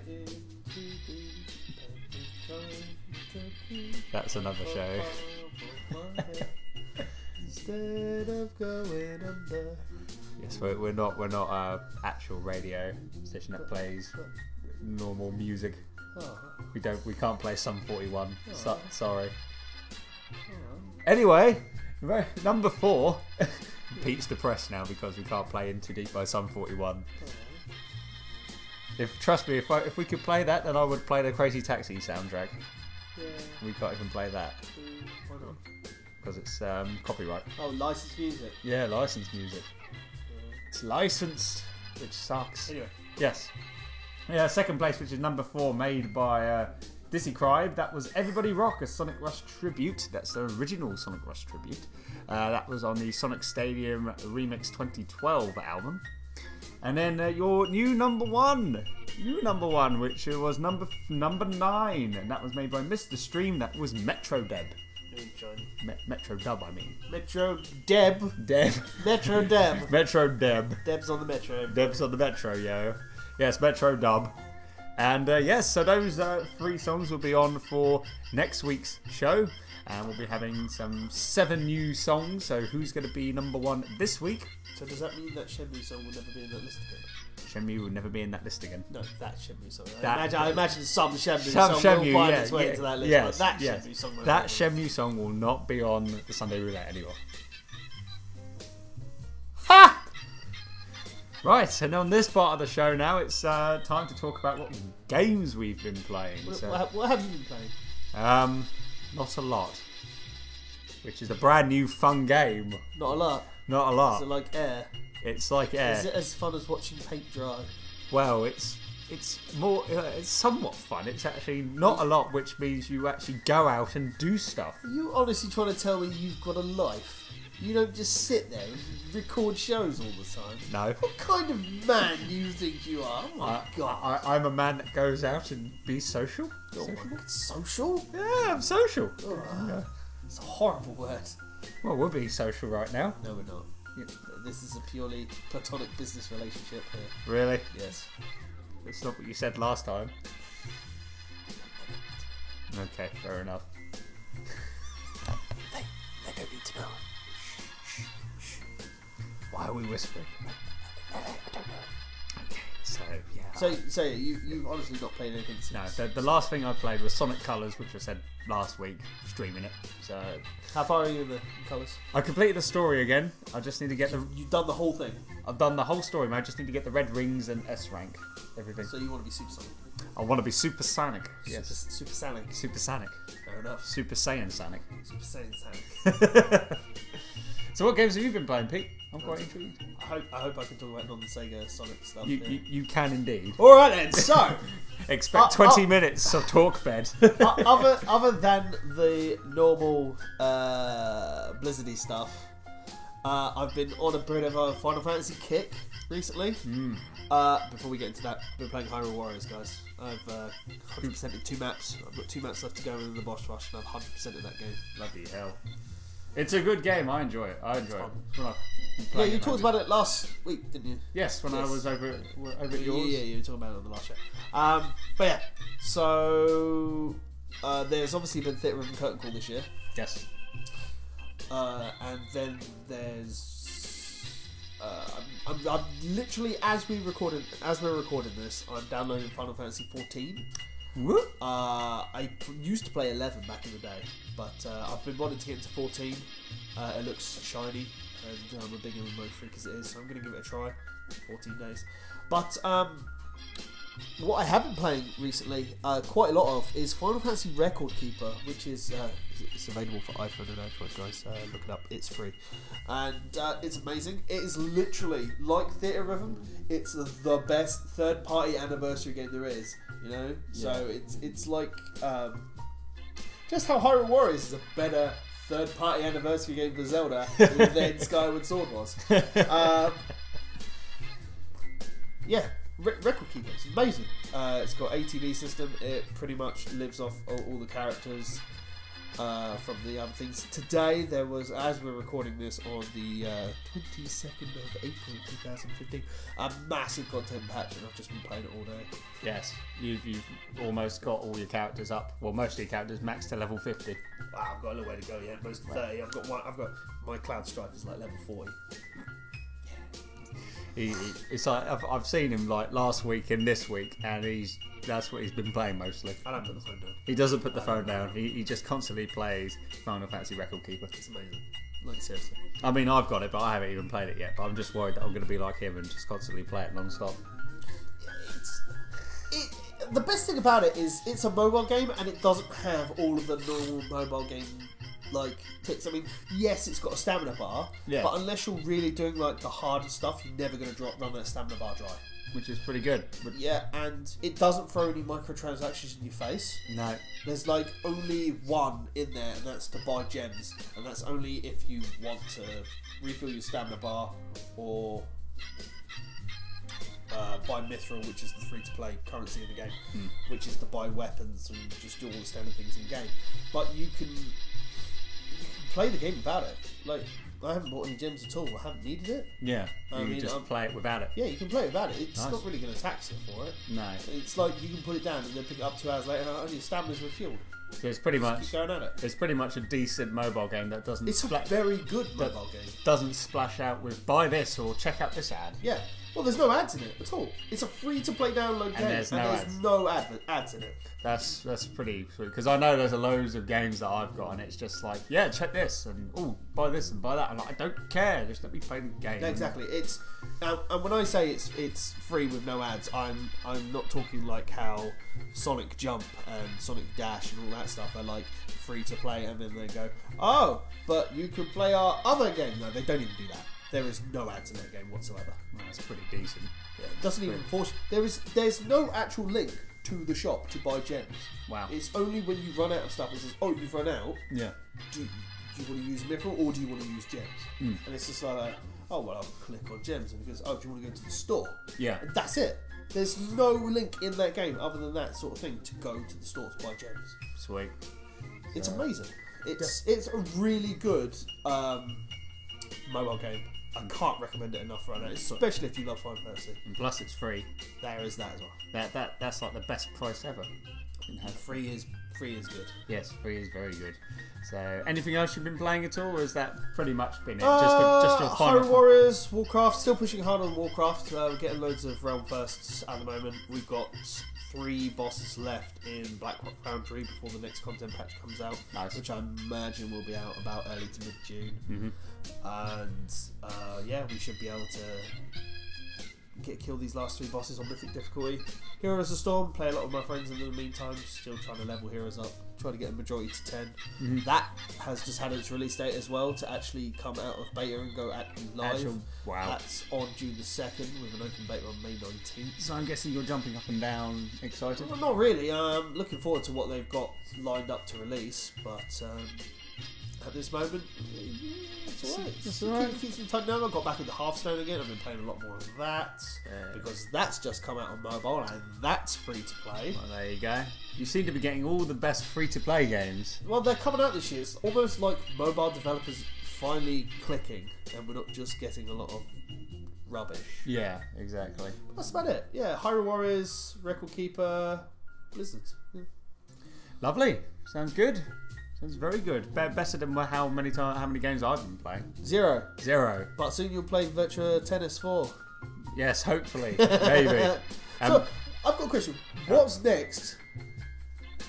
That's another show. Instead of going under. Yes, we're, we're not we're not a actual radio station that plays normal music. Oh, We don't we can't play Sum 41. So, sorry. Anyway, number four. Pete's depressed now because we can't play In Too Deep by Sum 41. If trust me, if I, if we could play that, then I would play the Crazy Taxi soundtrack. yeah. We can't even play that Why not? because it's um, copyright. Oh, licensed music. Yeah, licensed music. It's licensed, which sucks. Anyway, Yes. Yeah, second place, which is number four, made by uh, Dizzy Cried. That was Everybody Rock, a Sonic Rush tribute. That's the original Sonic Rush tribute. Uh, that was on the Sonic Stadium Remix 2012 album. And then uh, your new number one, new number one, which was number number nine, and that was made by Mr. Stream. That was Metro Deb, Me- Metro Dub, I mean. Metro Deb. Deb, Metro Deb. Metro Deb. Deb's on the Metro. Debs on the Metro, yo. Yes, Metro Dub. And uh, yes, so those uh, three songs will be on for next week's show. And we'll be having some seven new songs. So who's going to be number one this week? So does that mean that Shenmue song will never be in that list again? Shenmue will never be in that list again. No, that Shenmue song. I, That- imagine, I imagine some Shenmue Some song Shenmue, will find yeah, its way yeah, into that list. yes, but that yes. Shenmue song will That. Shenmue song will not be on the Sunday Roulette anymore. Ha! Right, and on this part of the show now, it's uh, time to talk about what games we've been playing. What, So- what, have you been playing? Um, not a lot. Which is a brand new fun game. Not a lot. Not a Is lot. it like air? It's like Is it as fun as watching paint dry? Well, it's it's more. Uh, it's somewhat fun. It's actually not a lot, which means you actually go out and do stuff. Are you honestly trying to tell me you've got a life? You don't just sit there and record shows all the time. No. What kind of man do you think you are? Oh my I, god. I, I'm a man that goes out and be social. Oh social? Yeah, I'm social. Oh, It's a horrible word. Well, we'll be social right now. No, we're not. This is a purely platonic business relationship here. Really? Yes. That's not what you said last time. Okay, fair enough. They, they don't need to know. Why are we whispering? I don't know. Okay, so yeah. So, so you, you've honestly not played anything since. No, the, the last thing I played was Sonic Colors, which I said last week, streaming it. So How far are you in the colours? I completed the story again. I just need to get the. You've done the whole thing, I've done the whole story, man. I just need to get the red rings and S rank, everything. so you want to be super sonic. I want to be Super Sonic. Yes. Super, super sonic. Super Sonic. Fair enough. Super Saiyan Sonic. Super saiyan sonic. so what games have you been playing, Pete? I'm quite intrigued. I hope I hope I can talk about non-Sega Sonic stuff. You, you, you can indeed. All right then. So, Expect Uh, 20 uh, minutes of talk bed. o- other other than the normal uh, Blizzardy stuff, uh, I've been on a bit of a Final Fantasy kick recently. Uh, before we get into that, been playing Hyrule Warriors, guys. I've uh, 100% in two maps. I've got two maps left to go in the boss rush, and I've 100% in that game. Bloody hell. It's a good game. I enjoy it. I enjoy it. fun. When I've been Yeah, playing you it, talked about it last week, didn't you? Yes, when I Yes. was over over at Yeah, yours. yeah, you were talking about it on the last show. Um, but yeah, so uh, there's obviously been Theatrhythm Curtain Call this year, Yes. uh, and then there's. Uh, I'm, I'm, I'm literally as we recorded as we're recording this, I'm downloading Final Fantasy 14. Uh, I used to play 11 back in the day, but uh, I've been wanting to get into 14. Uh, it looks shiny, and I'm a big MMO freak as it is, so I'm going to give it a try. 14 days. But um, what I have been playing recently, uh, quite a lot of, is Final Fantasy Record Keeper, which is uh, it's available for iPhone and Android, guys. Uh, look it up; it's free, and uh, it's amazing. It is literally like Theatrhythm. It's the best third-party anniversary game there is. You know, so it's it's like um, just how Hyrule Warriors is a better third-party anniversary game for Zelda than Skyward Sword was. Um, yeah, Re- Record Keeper. It's amazing. Uh, it's got ATB system. It pretty much lives off all, all the characters uh, from the other things. Today there was, as we're recording this on the twenty second of April, two thousand fifteen, a massive content patch, and I've just been playing it all day. Yes. You've, you've almost got all your characters up. Well, most of your characters max to level 50. Wow, I've got a little way to go yet. Most thirty. I've got one. I've got my Cloud Strife is like level forty. He, it's like I've, I've seen him like last week and this week, and he's that's what he's been playing mostly. I don't put the phone down. He doesn't put the phone down. He, he just constantly plays Final Fantasy Record Keeper. It's amazing. Like seriously. I mean, I've got it, but I haven't even played it yet. But I'm just worried that I'm going to be like him and just constantly play it non-stop. it's it, the best thing about it is it's a mobile game and it doesn't have all of the normal mobile game like ticks. I mean, yes, it's got a stamina bar, Yeah. but unless you're really doing like the harder stuff, you're never going to drop run that stamina bar dry. which is pretty good. But Yeah, and it doesn't throw any microtransactions in your face. no, There's like only one in there, and that's to buy gems, and that's only if you want to refill your stamina bar or uh, buy Mithril, which is the free-to-play currency in the game, which is to buy weapons and just do all the standard things in game. But you can, you can play the game without it. Like I haven't bought any gems at all. I haven't needed it. yeah, I you mean, just I'm- play it without it. Yeah, you can play it without it. It's Nice. not really going to tax you for it. No, It's like you can put it down and then pick it up two hours later, and only your stamina's refueled. so it's pretty much going at it. it's pretty much a decent mobile game that doesn't It's a spla- very good mobile game. doesn't splash out with buy this or check out this ad. Yeah. Well, there's no ads in it at all. It's a free-to-play download game, and there's and no there's ads. no ad- ads in it. That's that's pretty sweet because I know there's a loads of games that I've got and it's just like yeah check this and oh buy this and buy that and like, I don't care just let me play the game. Exactly. It's and, and when I say it's it's free with no ads, I'm I'm not talking like how Sonic Jump and Sonic Dash and all that stuff are like free to play, and then they go, oh, but you can play our other game. No, they don't even do that. There is no ads in that game whatsoever. That's pretty decent. Yeah, it doesn't even force. There is there's no actual link to the shop to buy gems. Wow. It's only when you run out of stuff. It says, oh, you've run out. Yeah. do, do you want to use Mithril or do you want to use gems? Hmm. And it's just like, oh well, I'll click on gems, and it goes, oh, do you want to go to the store? Yeah. And that's it. There's no link in that game other than that sort of thing to go to the store to buy gems. Sweet. It's amazing. It's it's a really good um, mobile game. I can't recommend it enough right now, especially if you love Final Fantasy. And plus it's free. There is that as well. That that that's like the best price ever. Have Free is free is good. Yes, free is very good. So, anything else you've been playing at all, or has that pretty much been it? Just, a, just your Uh, final. Hyrule Warriors, Warcraft, still pushing hard on Warcraft. Uh, we're getting loads of realm firsts at the moment. We've got three bosses left in Blackrock Foundry before the next content patch comes out, Nice. which I imagine will be out about early to mid June. And uh, yeah, we should be able to get kill these last three bosses on mythic difficulty. Heroes of Storm, play a lot with my friends in the meantime, still trying to level heroes up, trying to get a majority to 10. Mm-hmm. That has just had its release date as well to actually come out of beta and go active live. Actual- wow. That's on June the 2nd with an open beta on May 19th. So I'm guessing you're jumping up and down, excited. Well, not really. I'm um, looking forward to what they've got lined up to release, but um, at this moment, it's alright. It's alright. Keep, keep some time now. I got back into Hearthstone again. I've been playing a lot more of that Yeah. because that's just come out on mobile and that's free to play. Well, there you go. You seem to be getting all the best free-to-play games. Well, they're coming out this year. It's almost like mobile developers finally clicking, and we're not just getting a lot of rubbish. Yeah, exactly. That's about it. Yeah, Hyrule Warriors, Record Keeper, Blizzard. Yeah. Lovely. Sounds good. Sounds very good. Be- better than how many time, how many games I've been playing. Zero. Zero. But soon you'll play Virtua Tennis 4. Yes, hopefully, maybe. Um, so, I've got a question. What's next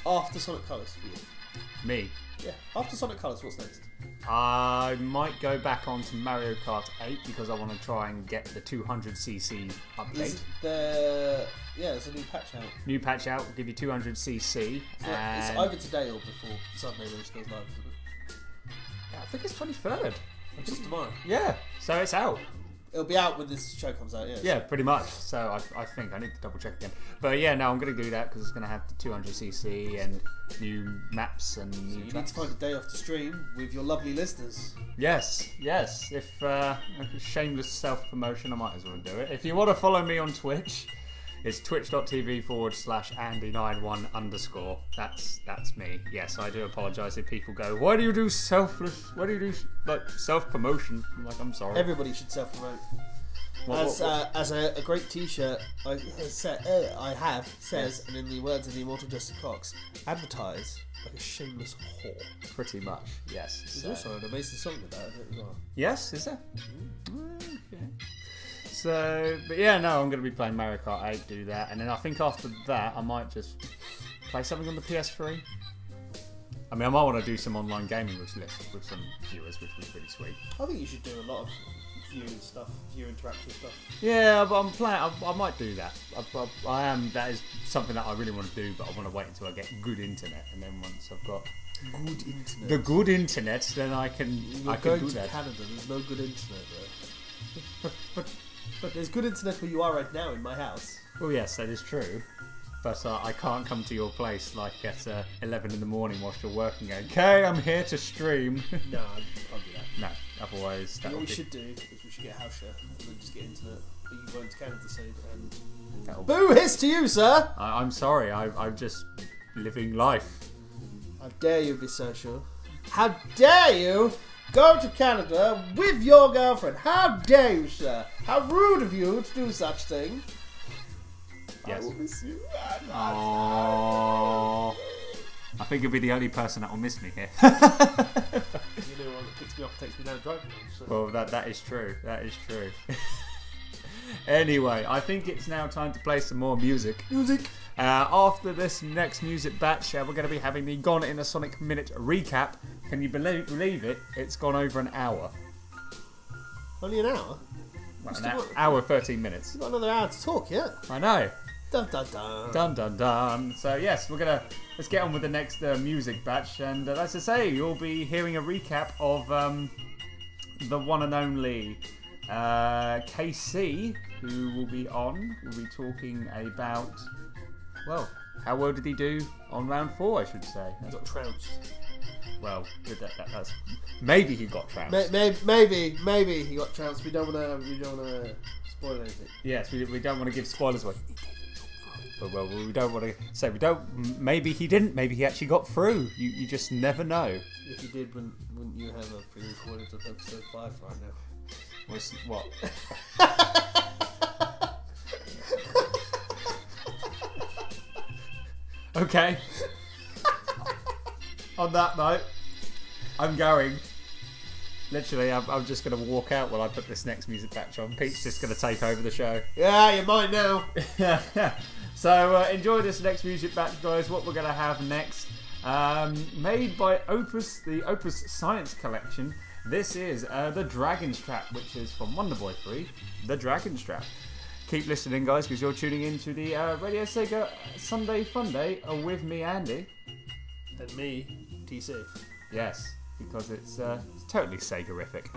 after Sonic Colors for you? me. Yeah, after Sonic Colors, what's next? I might go back on to Mario Kart 8 because I want to try and get the 200cc update. Is the yeah, there's a new patch out. New patch out will give you 200cc. So and it's either today or before Sunday when it goes live, I think it's 23rd. Just tomorrow. Yeah, so it's out. It'll be out when this show comes out. Yeah. Yeah, pretty much. So I, I think I need to double check again. But yeah, no, I'm going to do that because it's going to have the 200cc and new maps and new You need to find a day off to stream with your lovely listeners. Yes, yes. If uh, shameless self promotion, I might as well do it. If you want to follow me on Twitch, it's twitch.tv forward slash Andy91 underscore. That's that's me. Yes, I do apologise if people go, why do you do selfless? Why do you do like self promotion? I'm like, I'm sorry. Everybody should self promote. What- As, what- uh, as a, a great T-shirt I, has said, uh, I have says, and in the words of the immortal Justin Cox, advertise like a shameless whore. pretty much, yes. There's So- also an amazing song about it as well. Yes, is there? Okay. So, but yeah, no, I'm going to be playing Mario Kart 8, do that, and then I think after that, I might just play something on the PS3. I mean, I might want to do some online gaming with, with some viewers, which would be really sweet. I think you should do a lot of viewing stuff, view interactive stuff. Yeah, but I'm planning. I, I might do that. I, I, I am. That is something that I really want to do, but I want to wait until I get good internet, and then once I've got Good internet. the good internet, then I can. You're I can going do to that. Canada. There's no good internet there. but, but, but there's good internet where you are right now in my house. Well, yes, that is true. But uh, I can't come to your place like at uh, 11 in the morning whilst you're working. Okay, I'm here to stream. No, I can't do that. no, otherwise that What would we be. should do is we should get a house share and then just get internet. But you go into Canada soon and. that'll- Boo hiss to you, sir! I, I'm sorry. I, I'm just living life. How dare you be social? How dare you go to Canada with your girlfriend? How dare you, sir? How rude of you to do such thing. Yes. I will miss you. Oh. I think you'll be the only person that will miss me here. You know one that picks me up and takes me down driving. So. well, that that is true. That is true. anyway, I think it's now time to play some more music. Music. Uh, after this next music batch, uh, we're going to be having the Gone in a Sonic Minute recap. Can you believe, believe it? It's gone over an hour. Only an hour? Well, an got- hour, hour, 13 minutes. You've got another hour to talk, yeah? I know. Dun dun dun. Dun dun dun. So, yes, we're going to. Let's get on with the next uh, music batch. And uh, as I say, you'll be hearing a recap of um, the one and only uh, KC, who will be on. We'll be talking about. Well, how well did he do on round four, I should say. You got trounced. Well, that, that, that's maybe he got trounced. May- may- Maybe, maybe he got trounced. We don't want to. We don't want to spoil anything. Yes, we, we don't want to give spoilers away. But well, we don't want to say we don't. Maybe he didn't. Maybe he actually got through. You you just never know. If you did, wouldn't, wouldn't you have a pre-recorded of episode five right now? What's, what? okay. On that note, I'm going. Literally, I'm, I'm just going to walk out while I put this next music batch on. Pete's just going to take over the show. Yeah, you're mine now. so uh, enjoy this next music batch, guys. What we're going to have next, um, made by Opus, the Opus Science Collection. This is uh, the Dragon's Trap, which is from Wonder Boy 3, the Dragon's Trap. Keep listening, guys, because you're tuning in to the uh, Radio Sega Sunday Fun Day uh, with me, Andy. And me, TC. Yes, because it's, uh, it's totally Segarific.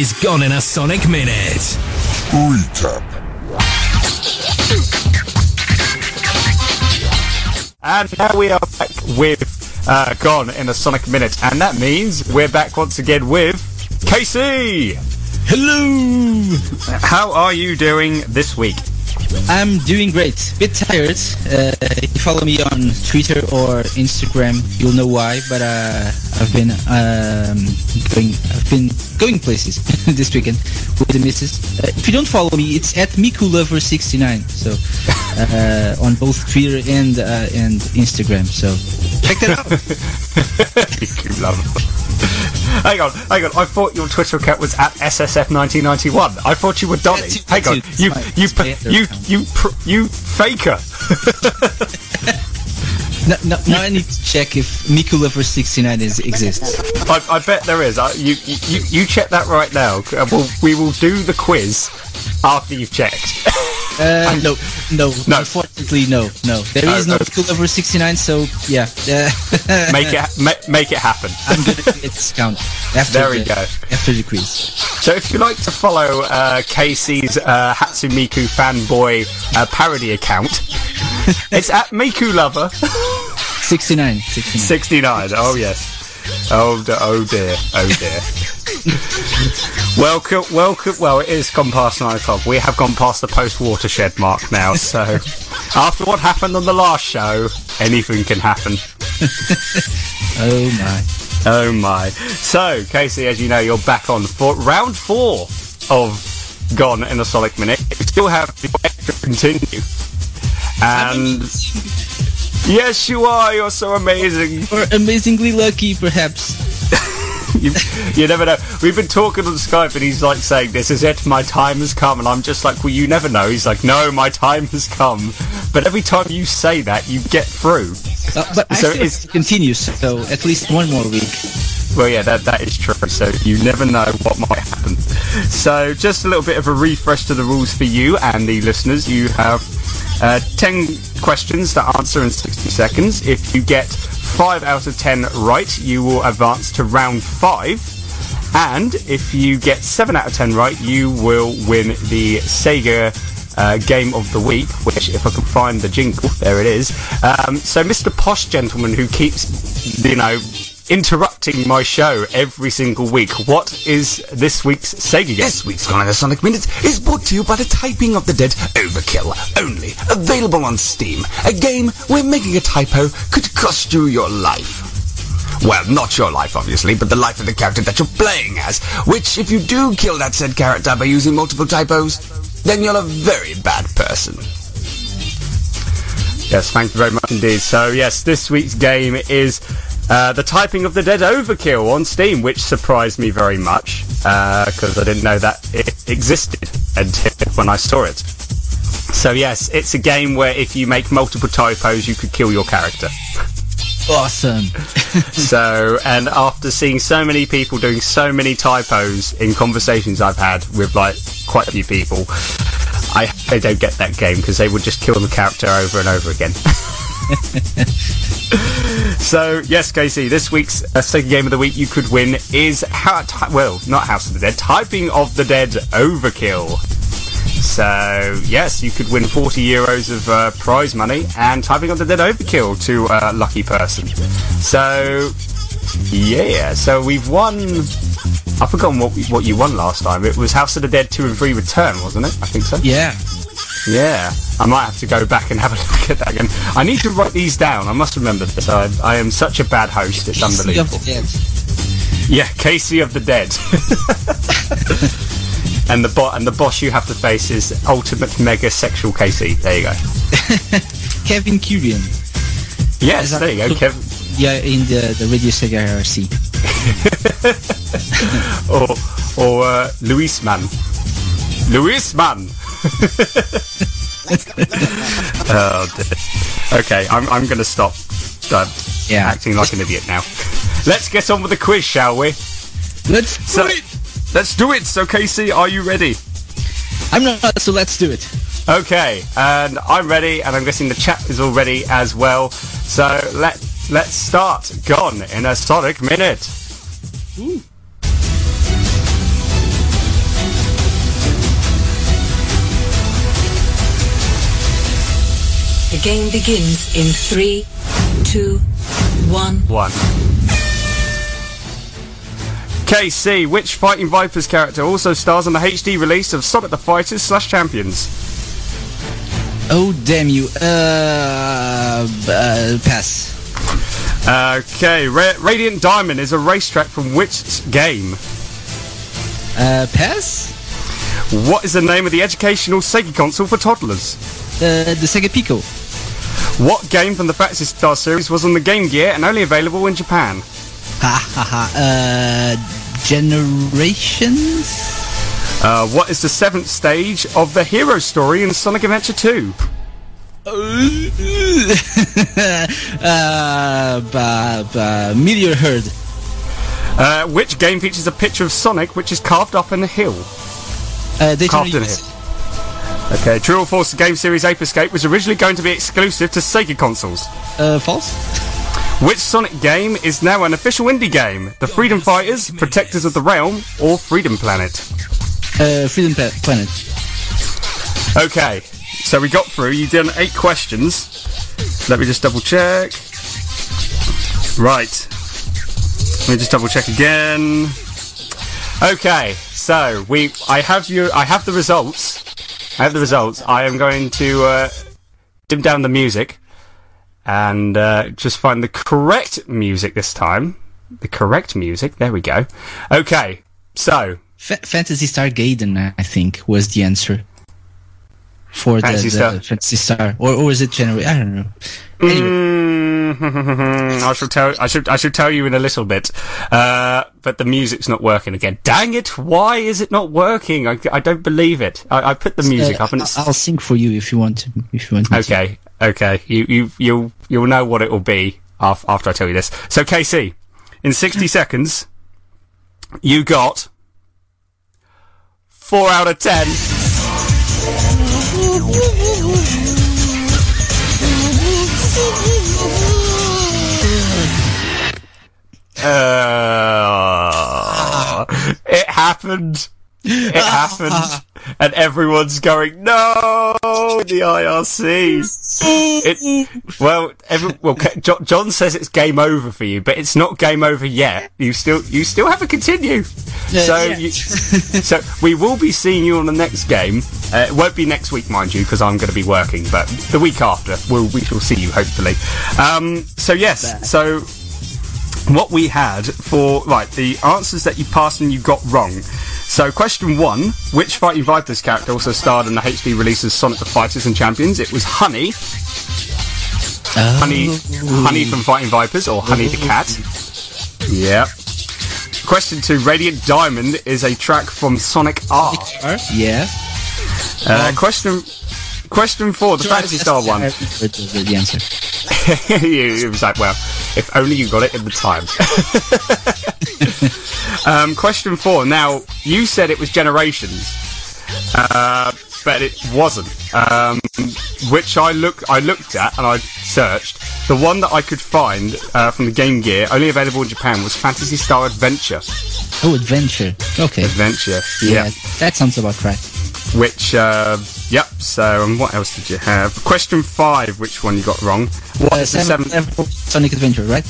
Is Gone in a Sonic Minute. And now we are back with uh, Gone in a Sonic Minute, and that means we're back once again with Casey. Hello! How are you doing this week? I'm doing great. Bit tired. Uh, if you follow me on Twitter or Instagram, you'll know why. But uh, I've been um, going. I've been going places this weekend with the missus. Uh, if you don't follow me, it's at MikuLover69. So uh, on both Twitter and uh, and Instagram. So check that out. you love Hang on, hang on. I thought your Twitter account was at SSF1991. I thought you were Donny. Hang on, you, you, you, you, you faker. now, now, now I need to check if MikuLover69 is exists. I, I bet there is. I, you, you, you check that right now. Uh, We'll, we will do the quiz after you've checked. Uh, no, no, No. Unfortunately, no, no. There is Oh, no oh. MikuLover69, so yeah. Make it, ma- make it happen. I'm gonna discount after There the, we go. after the quiz. So if you'd like to follow uh, Casey's uh, Hatsune Miku fanboy uh, parody account, it's at Miku Lover 69, 69. 69. Oh yes. Oh, oh dear. Oh dear. welcome, welcome. Well, it is gone past nine o'clock. We have gone past the post watershed mark now. So after what happened on the last show, anything can happen. Oh my. Oh my. So, Casey, as you know, you're back on for round four of Gone in a Sonic Minute. You still have the extra continue. And yes, you are. You're so amazing. Or amazingly lucky, perhaps. You, you never know. We've been talking on Skype, and he's like saying, "This is it. My time has come." And I'm just like, "Well, you never know." He's like, "No, my time has come." But every time you say that, you get through. Uh, but So still it's- have to continue, so at least one more week. Well, yeah, that that is true. So you never know what might happen. So just a little bit of a refresh to the rules for you and the listeners. You have uh, ten questions to answer in sixty seconds. If you get five out of ten right, you will advance to round five. And if you get seven out of ten right, you will win the Sega uh, Game of the Week. Which, if I can find the jingle, there it is. Um, so, Mr. Posh Gentleman, who keeps, you know, interrupting my show every single week. What is this week's Sega game? This week's Gone in a Sonic Minutes is brought to you by the Typing of the Dead Overkill. Only available on Steam. A game where making a typo could cost you your life. Well, not your life, obviously, but the life of the character that you're playing as. Which, if you do kill that said character by using multiple typos, then you're a very bad person. Yes, thank you very much indeed. So, yes, this week's game is uh, the Typing of the Dead Overkill on Steam, which surprised me very much because I didn't know that it existed until when I saw it. So, yes, it's a game where if you make multiple typos, you could kill your character. Awesome. So, and after seeing so many people doing so many typos in conversations I've had with like quite a few people, I I don't get that game because they would just kill the character over and over again. so, yes, Casey, this week's uh, game of the week you could win is how well, not House of the Dead, Typing of the Dead Overkill. So, yes, you could win 40 euros of uh, prize money and Typing of the Dead Overkill to a lucky person. So, yeah, so we've won. I've forgotten what, what you won last time. It was House of the Dead 2 and 3 Return, wasn't it? I think so. Yeah. Yeah, I might have to go back and have a look at that again. I need to write these down. I must remember this. I, I am such a bad host. It's unbelievable. Yeah, Casey of the Dead. and the bot and the boss you have to face is ultimate mega sexual Casey. There you go. Kevin Curian. Yes, there you go, Kev. Yeah, in the, the Radio Sega IRC. Or or uh, Luis Man. Luis Man. oh dear. Okay, I'm I'm gonna stop. Uh, Yeah. acting like an idiot now. Let's get on with the quiz, shall we? Let's So, do it! let's do it. So, Casey, are you ready? I'm not, so let's do it. Okay, and I'm ready, and I'm guessing the chat is all ready as well. So let let's start. Gone in a Sonic minute. The game begins in three, two, one. One. KC, which Fighting Vipers character also stars in the HD release of Sonic the Fighters slash Champions? Oh damn you! Uh, uh pass. Okay, Ra- Radiant Diamond is a racetrack from which game? Uh, pass. What is the name of the educational Sega console for toddlers? Uh, the Sega Pico. What game from the Phantasy Star series was on the Game Gear and only available in Japan? Ha ha ha. Uh, Generations. Uh, what is the seventh stage of the hero story in Sonic Adventure 2? uh, Meteor Herd. Uh, which game features a picture of Sonic which is carved up in a hill? Uh, Daytona Carved in a hill. Okay, True or false? The game series Ape Escape was originally going to be exclusive to Sega consoles. Uh, false. Which Sonic game is now an official indie game? The Freedom Fighters, Protectors of the Realm, or Freedom Planet? Uh, Freedom Pla- Planet. Okay, so we got through. You did eight questions. Let me just double check. Right. Let me just double check again. Okay, so we. I have you. I have the results. I have the results. I am going to uh, dim down the music and uh, just find the correct music this time. The correct music. There we go. Okay, so Fa- Phantasy Star Gaiden, I think, was the answer for the, Star. Phantasy Star, or or was it Generation? I don't know. Mm, I shall tell. I should. I should tell you in a little bit. Uh, but the music's not working again. Dang it! Why is it not working? I, I don't believe it. I, I put the music Uh, up and it's I'll sing for you if you want to. If you want. me to. okay. Okay. You you you'll you'll know what it will be after I tell you this. So KC, in sixty seconds, you got four out of ten. Uh, it happened. It happened. And everyone's going, no, the IRC. It, well, every, well, John says it's game over for you, but it's not game over yet. You still, you still have to continue. so, yeah. you, so we will be seeing you on the next game. Uh, it won't be next week, mind you, because I'm going to be working, but the week after, we'll, we shall see you, hopefully. Um, so yes, so what we had for right the answers that you passed and you got wrong. So question one: Which Fighting Vipers character also starred in the HD releases Sonic the Fighters and Champions? It was Honey, Honey, Honey from Fighting Vipers, or Honey the Cat. Yep. Question two: Radiant Diamond is a track from Sonic R. Yeah. Uh, question. Question four: The Phantasy Star one. The, answer. it was like, well, if only you got it in the time. um, question four. Now, you said it was Generations, uh, but it wasn't. Um, which I look, I looked at and I searched. The one that I could find uh, from the Game Gear, only available in Japan, was Phantasy Star Adventure. Oh, Adventure. Okay. Adventure, Yeah, yeah. that sounds about right. Which, uh, yep. So, and what else did you have? Question five. Which one you got wrong? What Uh, is the seventh level Sonic Adventure, right?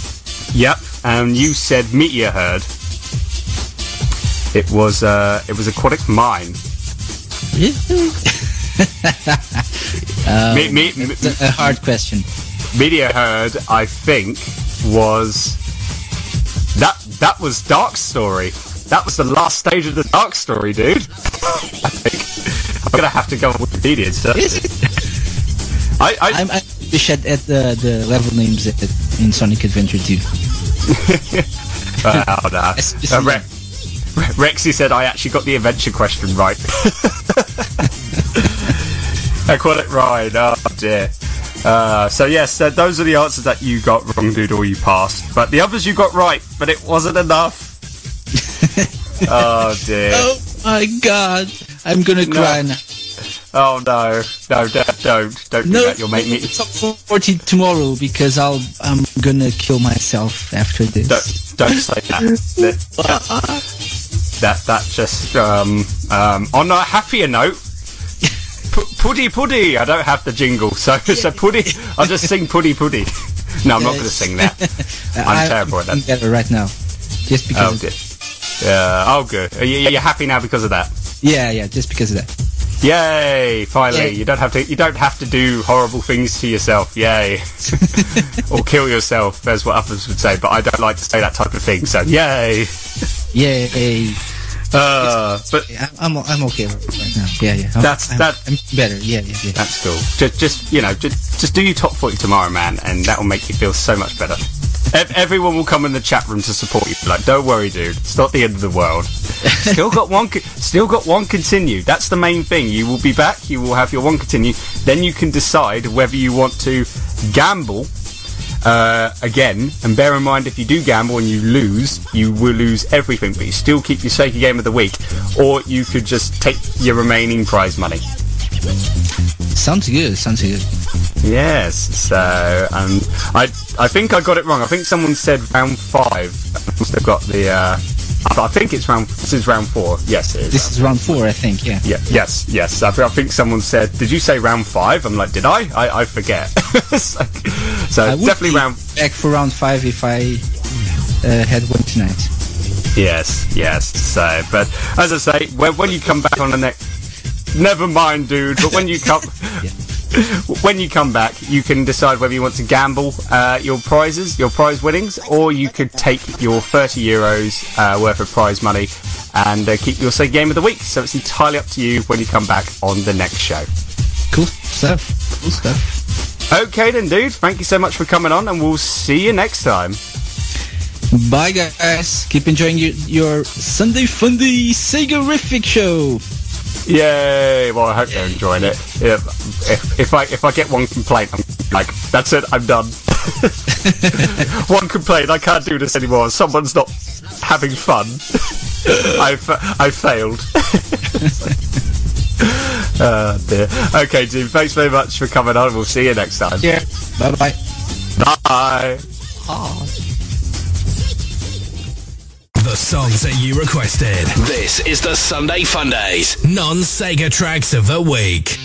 Yep, and you said meteor herd. It was uh, it was aquatic mine. Um, Me- me- me- a, hard question. Meteor herd, I think, was that that was Dark Story. That was the last stage of the Dark Story, dude. I think I'm gonna have to go on Wikipedia search Is it. I, I, I'm, I wish at, at the, the level names at, in Sonic Adventure 2. oh, nah. It's- Rexy said I actually got the adventure question right. I got it right. Oh dear. Uh, so yes, uh, those are the answers that you got wrong, dude, or you passed. But the others you got right, but it wasn't enough. oh dear. Oh my god! I'm gonna No. cry now. Oh no, no, don't, don't, don't do No, that. You'll make me. top 40 tomorrow because I'll I'm gonna kill myself after this. Don't, don't say that. that. That just um um on a happier note. P- puddy puddy. I don't have the jingle, so so puddy. I'll just sing puddy puddy. No, I'm not going to sing that. I'm terrible at that. better right now, just Oh because. dear. Yeah. Oh good. Are you, you're happy now because of that? yeah, yeah, just because of that. Yay! Finally, Yay. you don't have to. You don't have to do horrible things to yourself. Yay! or kill yourself, as what others would say. But I don't like to say that type of thing. So yay! Yay! Uh, but I'm I'm I'm okay right now. Yeah, yeah. I'm, That's- I'm, I'm better. Yeah, yeah, yeah. That's cool. Just, just you know, just, just do your top forty tomorrow, man, and that will make you feel so much better. Ev- everyone will come in the chat room to support you. Like, don't worry, dude. It's not the end of the world. Still got one. co- Still got one continue. That's the main thing. You will be back. You will have your one continue. Then you can decide whether you want to gamble uh, again. And bear in mind, if you do gamble and you lose, you will lose everything, but you still keep your Sega Game of the Week. Or you could just take your remaining prize money. Sounds good. Sounds good. Yes. So, um, I I think I got it wrong. I think someone said round five. I must have got the. Uh, I think it's round. This is round four. Yes, it is. This is round four, I think. Yeah. Yeah, yes, yes. I, I think someone said, "Did you say round five? I'm like, "Did I? I, I forget." so so I definitely be round. back for round five if I uh, had one tonight. Yes, yes. So, but as I say, when, when you come back on the next, never mind, dude. But when you come, when you come back, you can decide whether you want to gamble uh, your prizes, your prize winnings, or you could take your 30 euros uh, worth of prize money and uh, keep your Sega Game of the week. So it's entirely up to you when you come back on the next show. Cool stuff. Cool stuff. Okay then, dude. Thank you so much for coming on, and we'll see you next time. Bye, guys. Keep enjoying your, your Sunday Fundy Sega-rific show. Yay! Well, I hope they're enjoying it. If, if, if I if I get one complaint, I'm like, that's it, I'm done. one complaint, I can't do this anymore. Someone's not having fun. I've I failed. oh dear. Okay, dude. Thanks very much for coming on. We'll see you next time. Yeah. Bye bye. Bye. The songs that you requested. This is the Sunday Fundays non Sega tracks of the week.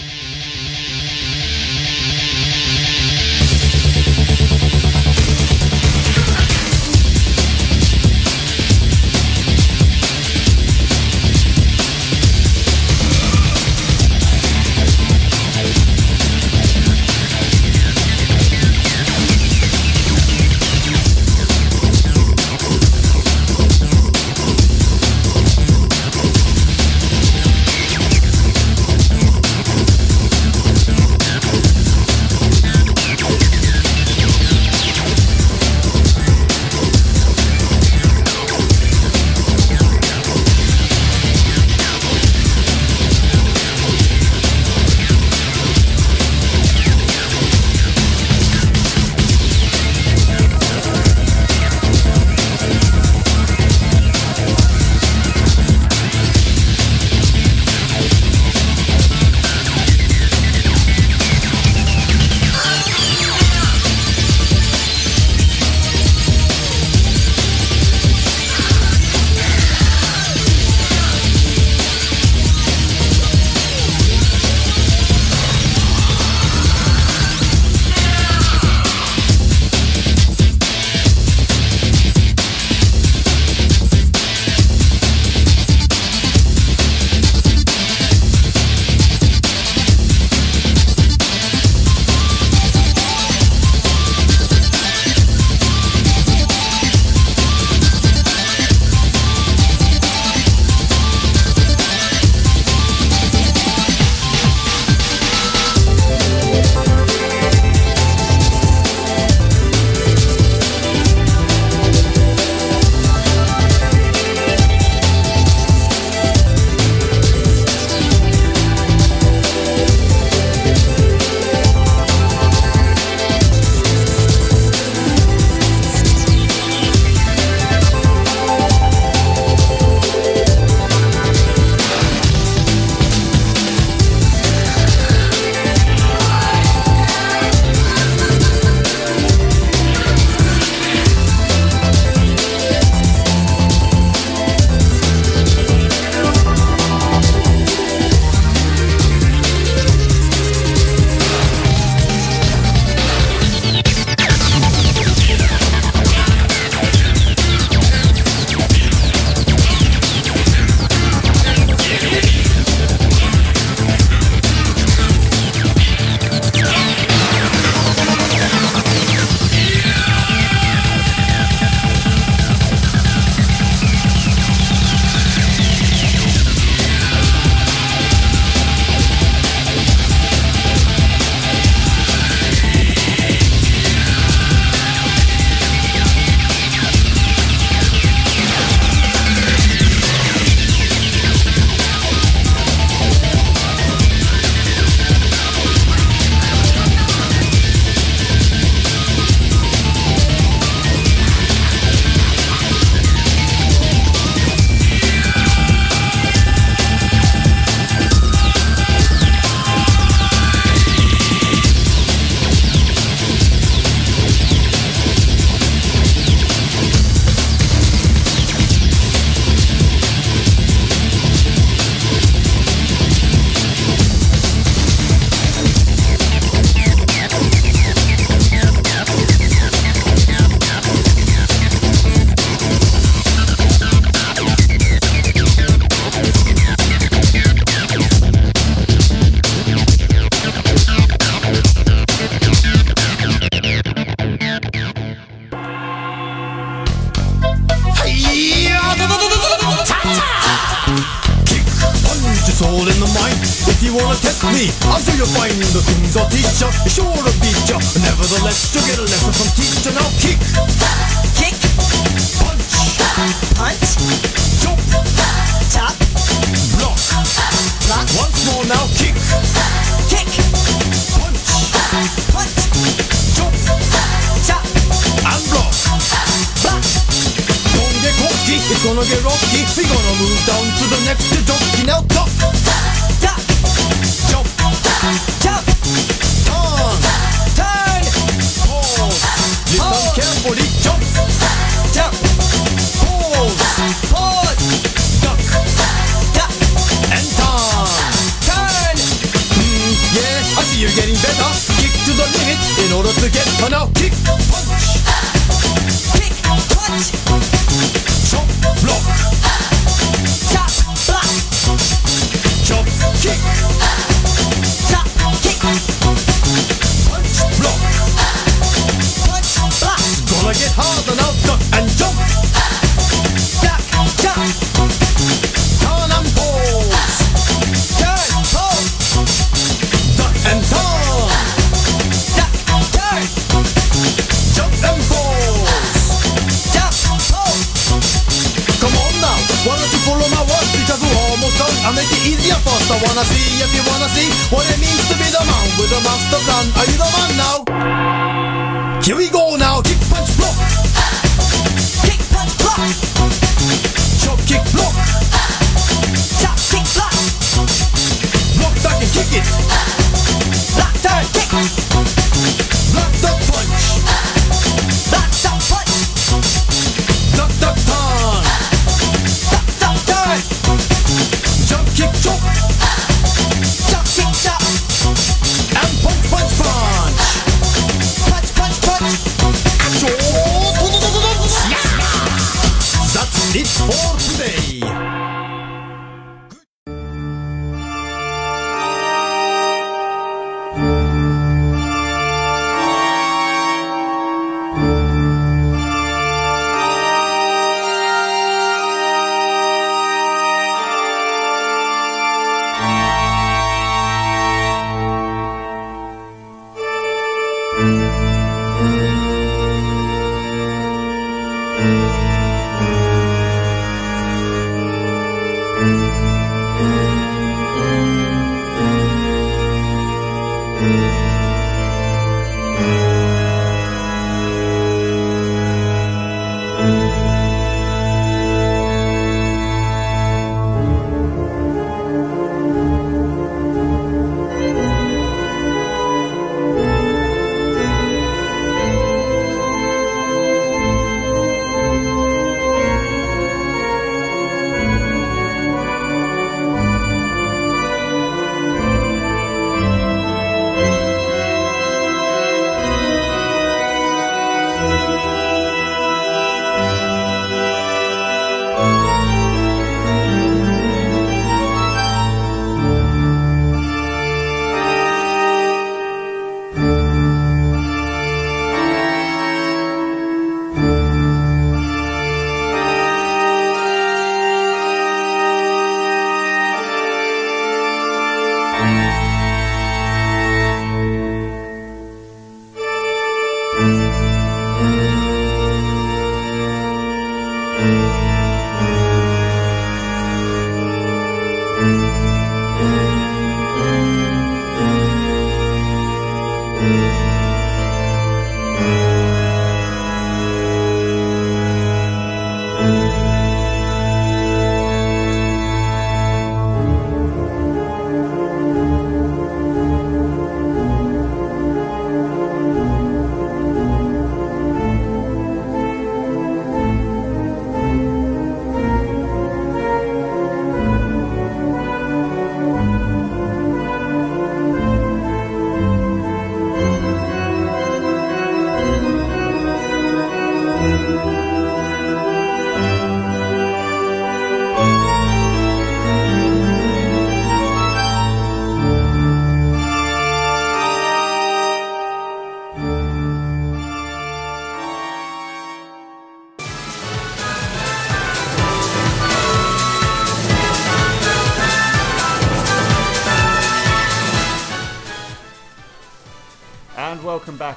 wanna see, if you wanna see what it means to be the man with a master plan. Are you the man now? Here we go now, kick punch block, kick punch block, chop kick block, chop kick block, block back and kick it, block time.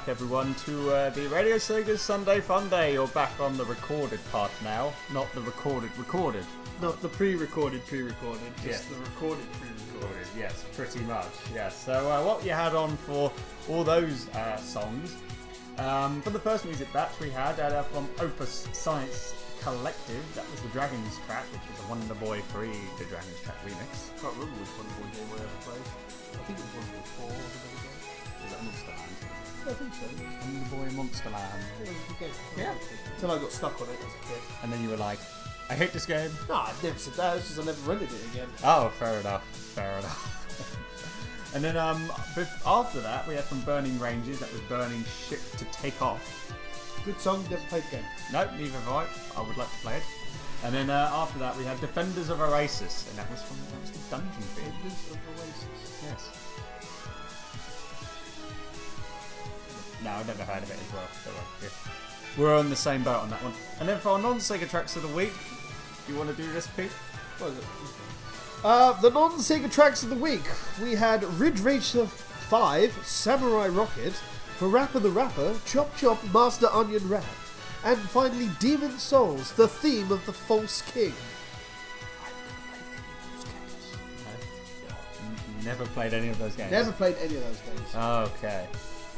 everyone, to uh, the Radio Sega Sunday Fun Day. You're back on the recorded part now, not the recorded recorded. Not the pre-recorded pre-recorded, just yes. the recorded pre-recorded. Yes, pretty much. Yes. So uh, what you had on for all those uh, songs? Um, for the first music batch, we had uh, from Opus Science Collective. That was the Dragon's Trap, which is a Wonder Boy 3 the Dragon's Trap remix. I can't remember which Wonder Boy game I ever played. I think it was Wonder Boy 4. I think so. Wonder Boy Monsterland. Yeah, it was a. Yeah. Until I got stuck on it as a kid. And then you were like, I hate this game. No, I never said that. It's just I never rented it again. Oh, fair enough. Fair enough. and then um, after that, we had from Burning Rangers. That was Burning Ship to Take Off. Good song. Never played the game. Nope, neither have I. I would like to play it. And then uh, after that, we had Defenders of Oasis, and that was from that was the Dungeon theme. Defenders of Oasis. Yes. No, I've never heard of it as well. So uh, yeah. we're on the same boat on that one. And then for our non-Sega tracks of the week, do you want to do this, Pete? What is it? Uh, the non-Sega tracks of the week. We had Ridge Racer 5, Samurai Rocket, Parappa the Rapper, Chop Chop, Master Onion Rap, and finally Demon Souls, the theme of the False King. I've never played any of those games. Never played any of those games. Okay.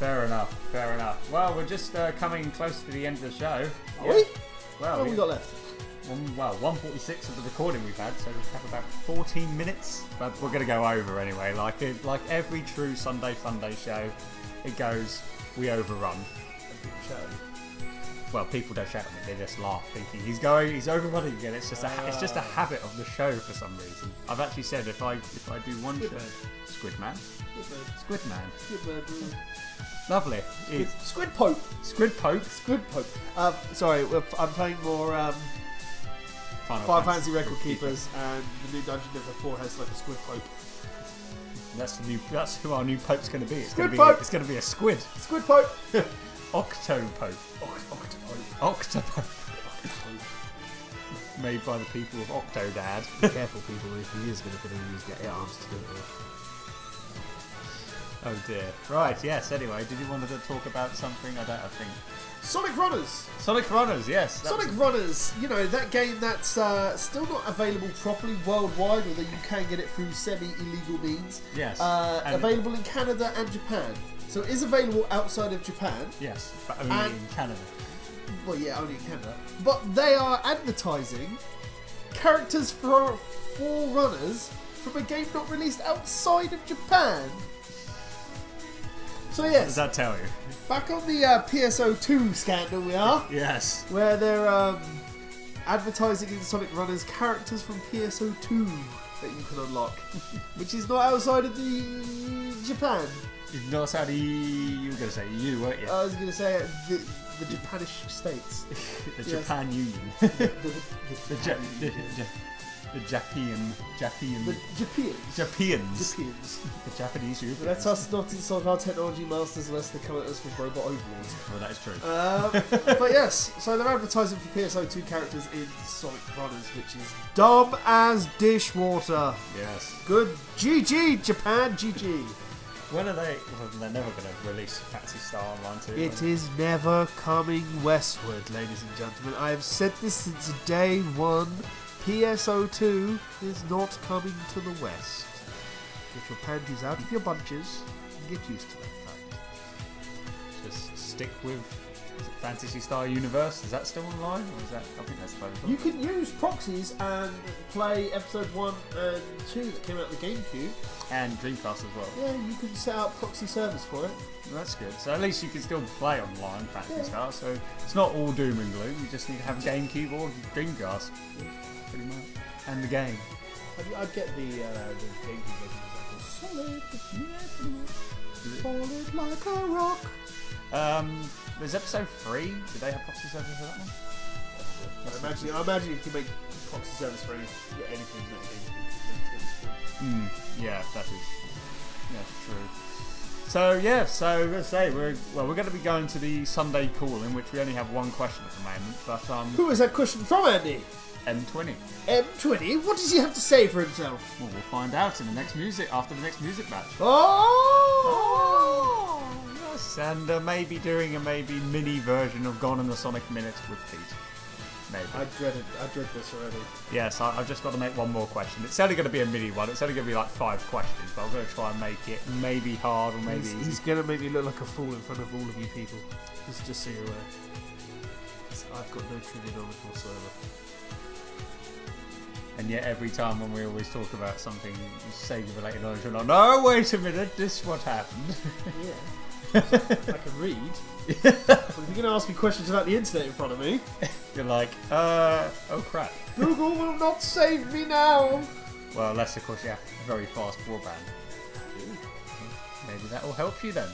Fair enough. Fair enough. Well, we're just uh, coming close to the end of the show. Are we? Well, What have we got left? One, well, 146 of the recording we've had, so we have about 14 minutes. But we're going to go over anyway. Like it, like every true Sunday Funday show, it goes. We overrun. A big show. Well, people don't shout at me; they just laugh, thinking he's going, he's overrunning again. It's just a, it's just a habit of the show for some reason. I've actually said if I if I do one show, Squid Man, Squid Man, Squid lovely. It's Squid Pope. Squid Pope. Squid Pope. Uh, sorry, we're, I'm playing more um, Final Final Fantasy Record Keepers, and the new Dungeon Never 4 has like a Squid Pope. That's the new. That's who our new Pope's going to be. It's going Squid to be. Pope. It's going to be a squid. Squid Pope. Octo Pope. Octopope. Made by the people of Octodad. Be careful, people, if he is going to use get arms to do it with. Oh dear. Right. Yes. Anyway, did you want to talk about something? I don't. I think Sonic Runners. Sonic Runners. Yes. Sonic was- Runners, you know, that game that's uh, still not available properly worldwide, although you can get it through semi illegal means. Yes, Uh, available in Canada and Japan. So it is available outside of Japan. Yes, but only And- in Canada. Well, yeah, only in Canada. But they are advertising characters for four runners from a game not released outside of Japan. So What yes, does that tell you? back on the uh, PSO2 scandal we are. Yes. where they're um, advertising in Sonic Runners characters from PSO2 that you can unlock, which is not outside of the Japan. Know how the you were going to say you, weren't you? I was going to say the, the Japanish states. the yes. Japan Union. the, the, the, ja- the, ja- the Japan, Japan, the Japians. Japians, Japians. the Japanese Europeans. Let us not insult our technology masters unless they come at us with robot overlords. Well, that is true. Uh, but yes, so they're advertising for PSO2 characters in Sonic Runners, which is dumb as dishwater. yes. Good GG, Japan, GG. When are they? Well, they're never going to release Phantasy Star Online 2. It is never coming westward, ladies and gentlemen. I have said this since day one. PSO2 is not coming to the west. Get your panties out of your bunches and get used to that fact. Just stick with Phantasy Star Universe. Is that still online, or is that? I think that's closed. You can use proxies and play episode 1 and 2 that came out of the GameCube. and Dreamcast as well. Yeah, you can set up proxy servers for it. Well, that's good. So at least you can still play online Phantasy Yeah. Star. So it's not all doom and gloom. You just need to have GameCube or Dreamcast, pretty much, and the game. I'd, I'd get the, uh, the version. Solid, solid like a rock. Um, there's episode three. Did they have proxy servers for that one? I imagine, I imagine you can make proxy service for any, anything that Mm, yeah, that is. Yeah, true. So yeah, so let's say we're well, we're going to be going to the Sunday call in which we only have one question at the moment, but um, Who is that question from, Andy? M20. M20? What does he have to say for himself? Well, we'll find out in the next music after the next music match. Oh! Yes, Yes, and uh, maybe doing a maybe mini version of Gone in the Sonic Minute with Pete. Maybe. I dread it. I dread this already. Yes, I, I've just got to make one more question. It's only going to be a mini one. It's only going to be like five questions, but I'm going to try and make it maybe hard or maybe He's, he's gonna make me look like a fool in front of all of you people. Just, just so you're aware. I've got no trivia knowledge whatsoever. And yet every time when we always talk about something Sega related knowledge, we're like, no, wait a minute, this is what happened. Yeah. I can read. but if you're going to ask me questions about the internet in front of me, You're like, uh, oh crap. Google will not save me now. Well, unless of course you have very fast broadband. Maybe that will help you then.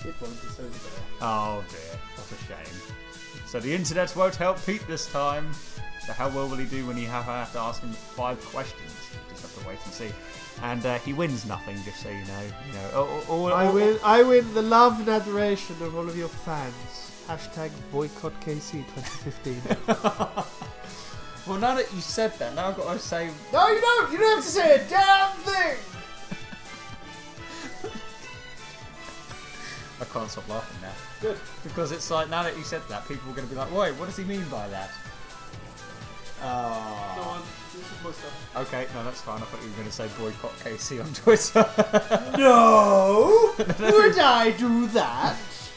Oh dear, what a shame. So the internet won't help Pete this time. So how well will he do when you have, have to ask him five questions? Just have to wait and see. And uh, he wins nothing, just so you know. You know, all, all, I win. I win the love and admiration of all of your fans. Hashtag boycott KC 2015. Well, now that you said that, now I've got to say. no, you don't. You don't have to say a damn thing. I can't stop laughing now. Good. Because it's like, now that you said that, people are going to be like, wait, what does he mean by that? Go Oh. on. This is my stuff. Okay, no, that's fine. I thought you were going to say boycott KC on Twitter. No. Would I do that?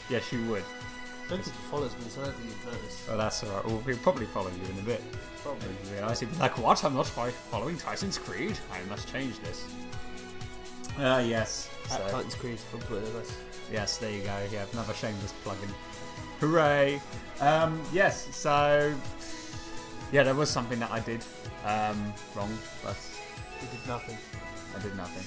yes, you would. I don't think he follows me, so I don't think he'd. Oh, that's alright. Well, he'll probably follow you in a bit. Probably. He'll realise he'll be like, what? I'm not fi- following Titans Creed. I must change this. Ah, yes. At So- Titans Creed on Twitter, that's Yes, there you go. Yeah, another shameless plug-in. Hooray! Um, yes, so yeah, there was something that I did um, wrong, but he did nothing. I did nothing.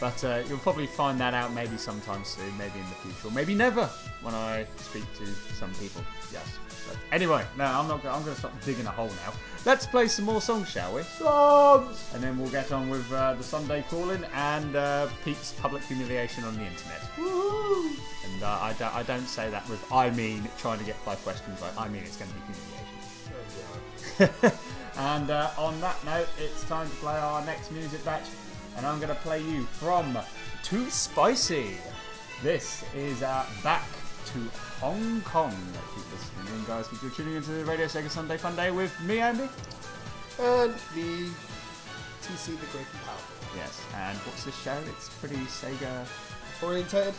But uh, you'll probably find that out maybe sometime soon, maybe in the future, or maybe never when I speak to some people. Yes. But anyway, no, I'm not. go- I'm going to stop digging a hole now. Let's play some more songs, shall we? Songs. And then we'll get on with uh, the Sunday calling and uh, Pete's public humiliation on the internet. Woo. And uh, I, don't, I don't say that with I mean trying to get five questions right. I mean it's going to be humiliation. and uh, on that note, it's time to play our next music batch. And I'm going to play you from Too Spicy. This is uh, Back to Hong Kong. Keep listening in, guys, because you're tuning into the Radio Sega Sunday Fun Day with me, Andy. And me, TC the Great and Powerful. Yes, and what's this show? It's pretty Sega. Orientated.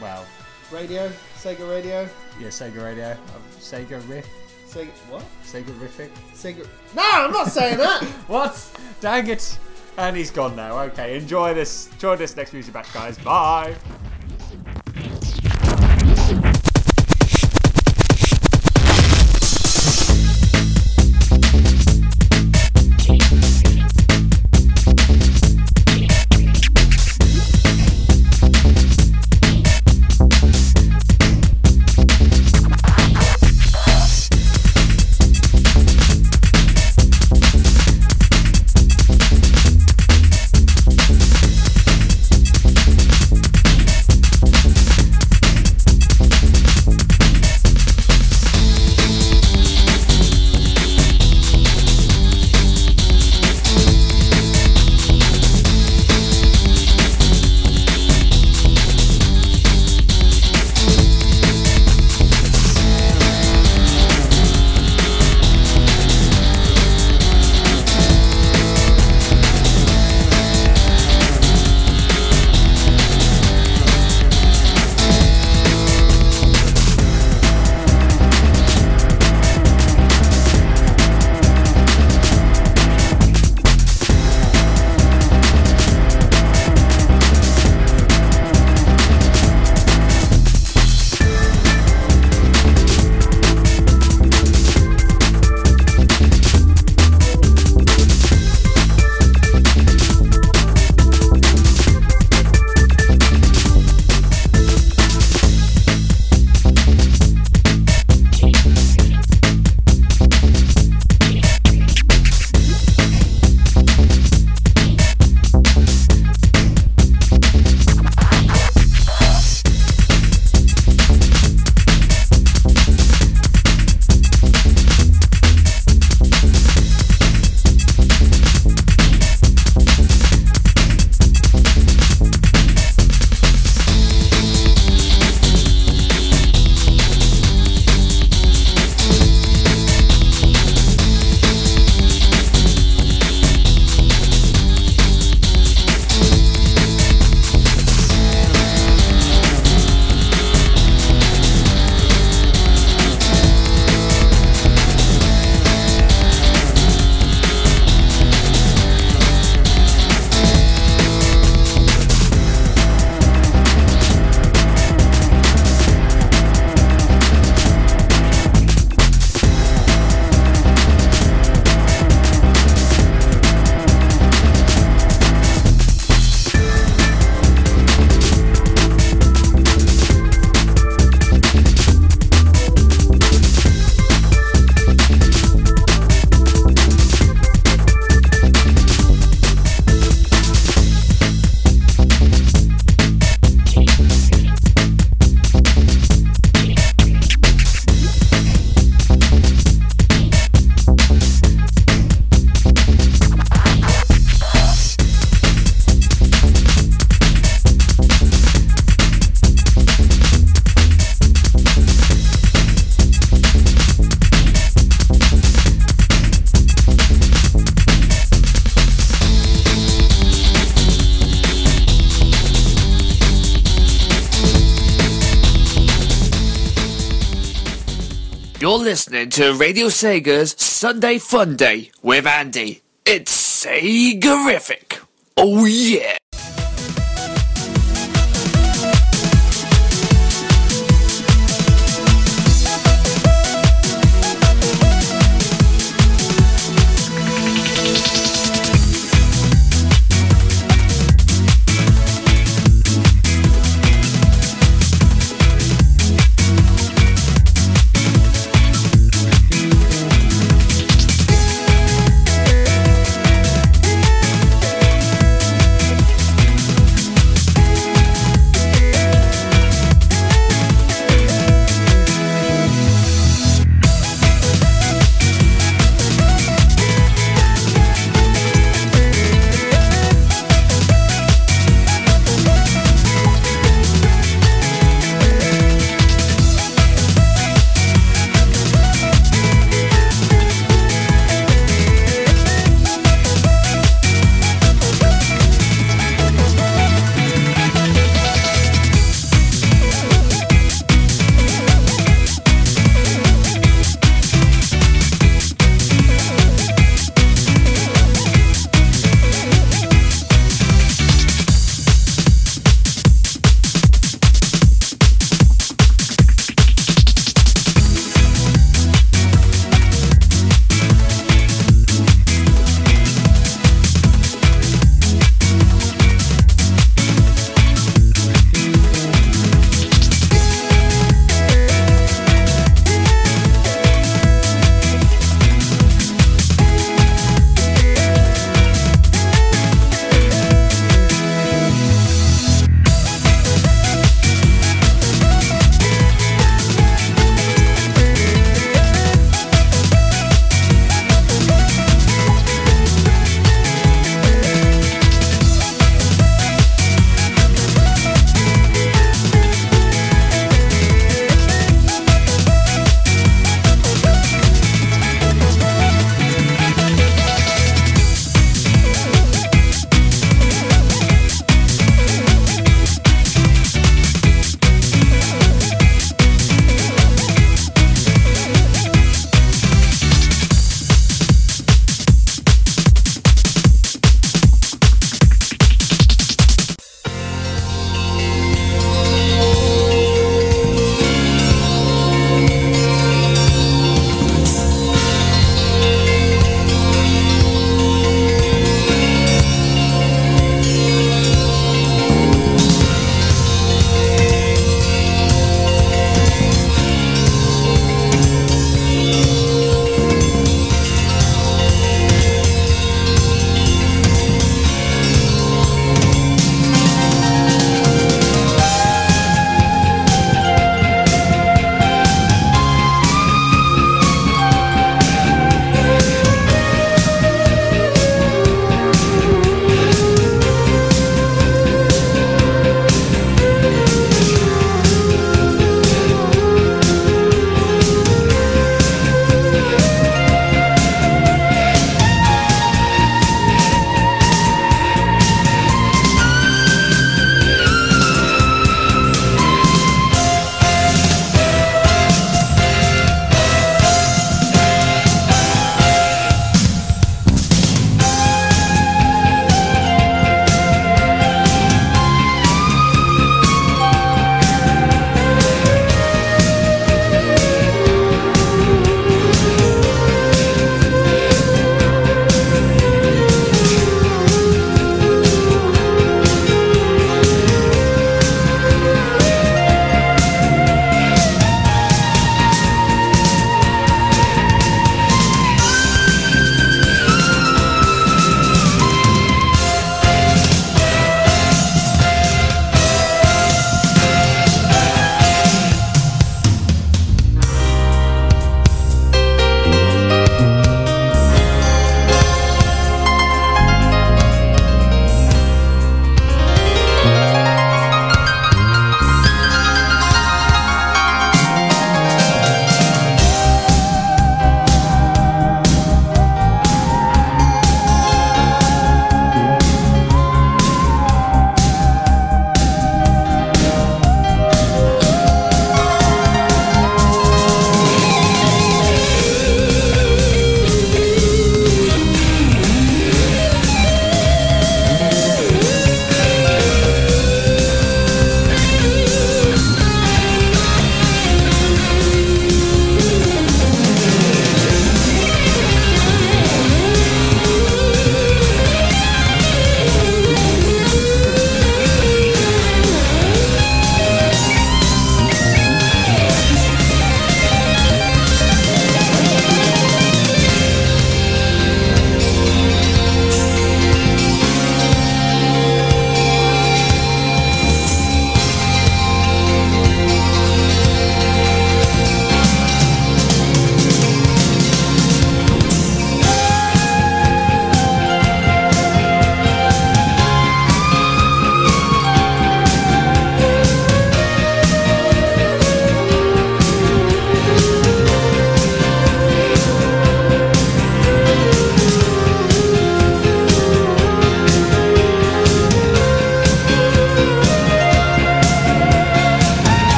Well, Radio. Sega Radio. yeah, Sega Radio. Uh, Sega Riff. Sega. What? Sega Riffic. Sega. No, I'm not saying that. What? Dang it! And he's gone now. Okay, enjoy this. Enjoy this next music batch, guys. Bye. Listening to Radio Sega's Sunday Fun Day with Andy. It's Segarific. Oh yeah.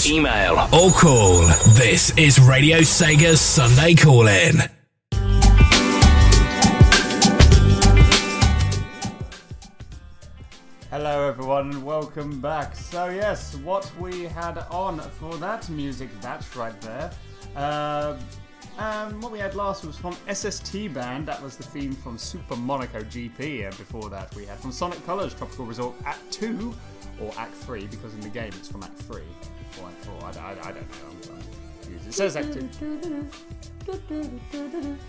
Message, email, or call. This is Radio Sega's Sunday Call In. Hello, everyone, and welcome back. So, yes, what we had on for that music, that's right there. Um, um, what we had last was from SST Band, that was the theme from Super Monaco GP, and before that we had from Sonic Colors Tropical Resort Act 2, or Act 3, because in the game it's from Act 3, 4, I, I, I don't know. I'm, I'm. It says Act 2.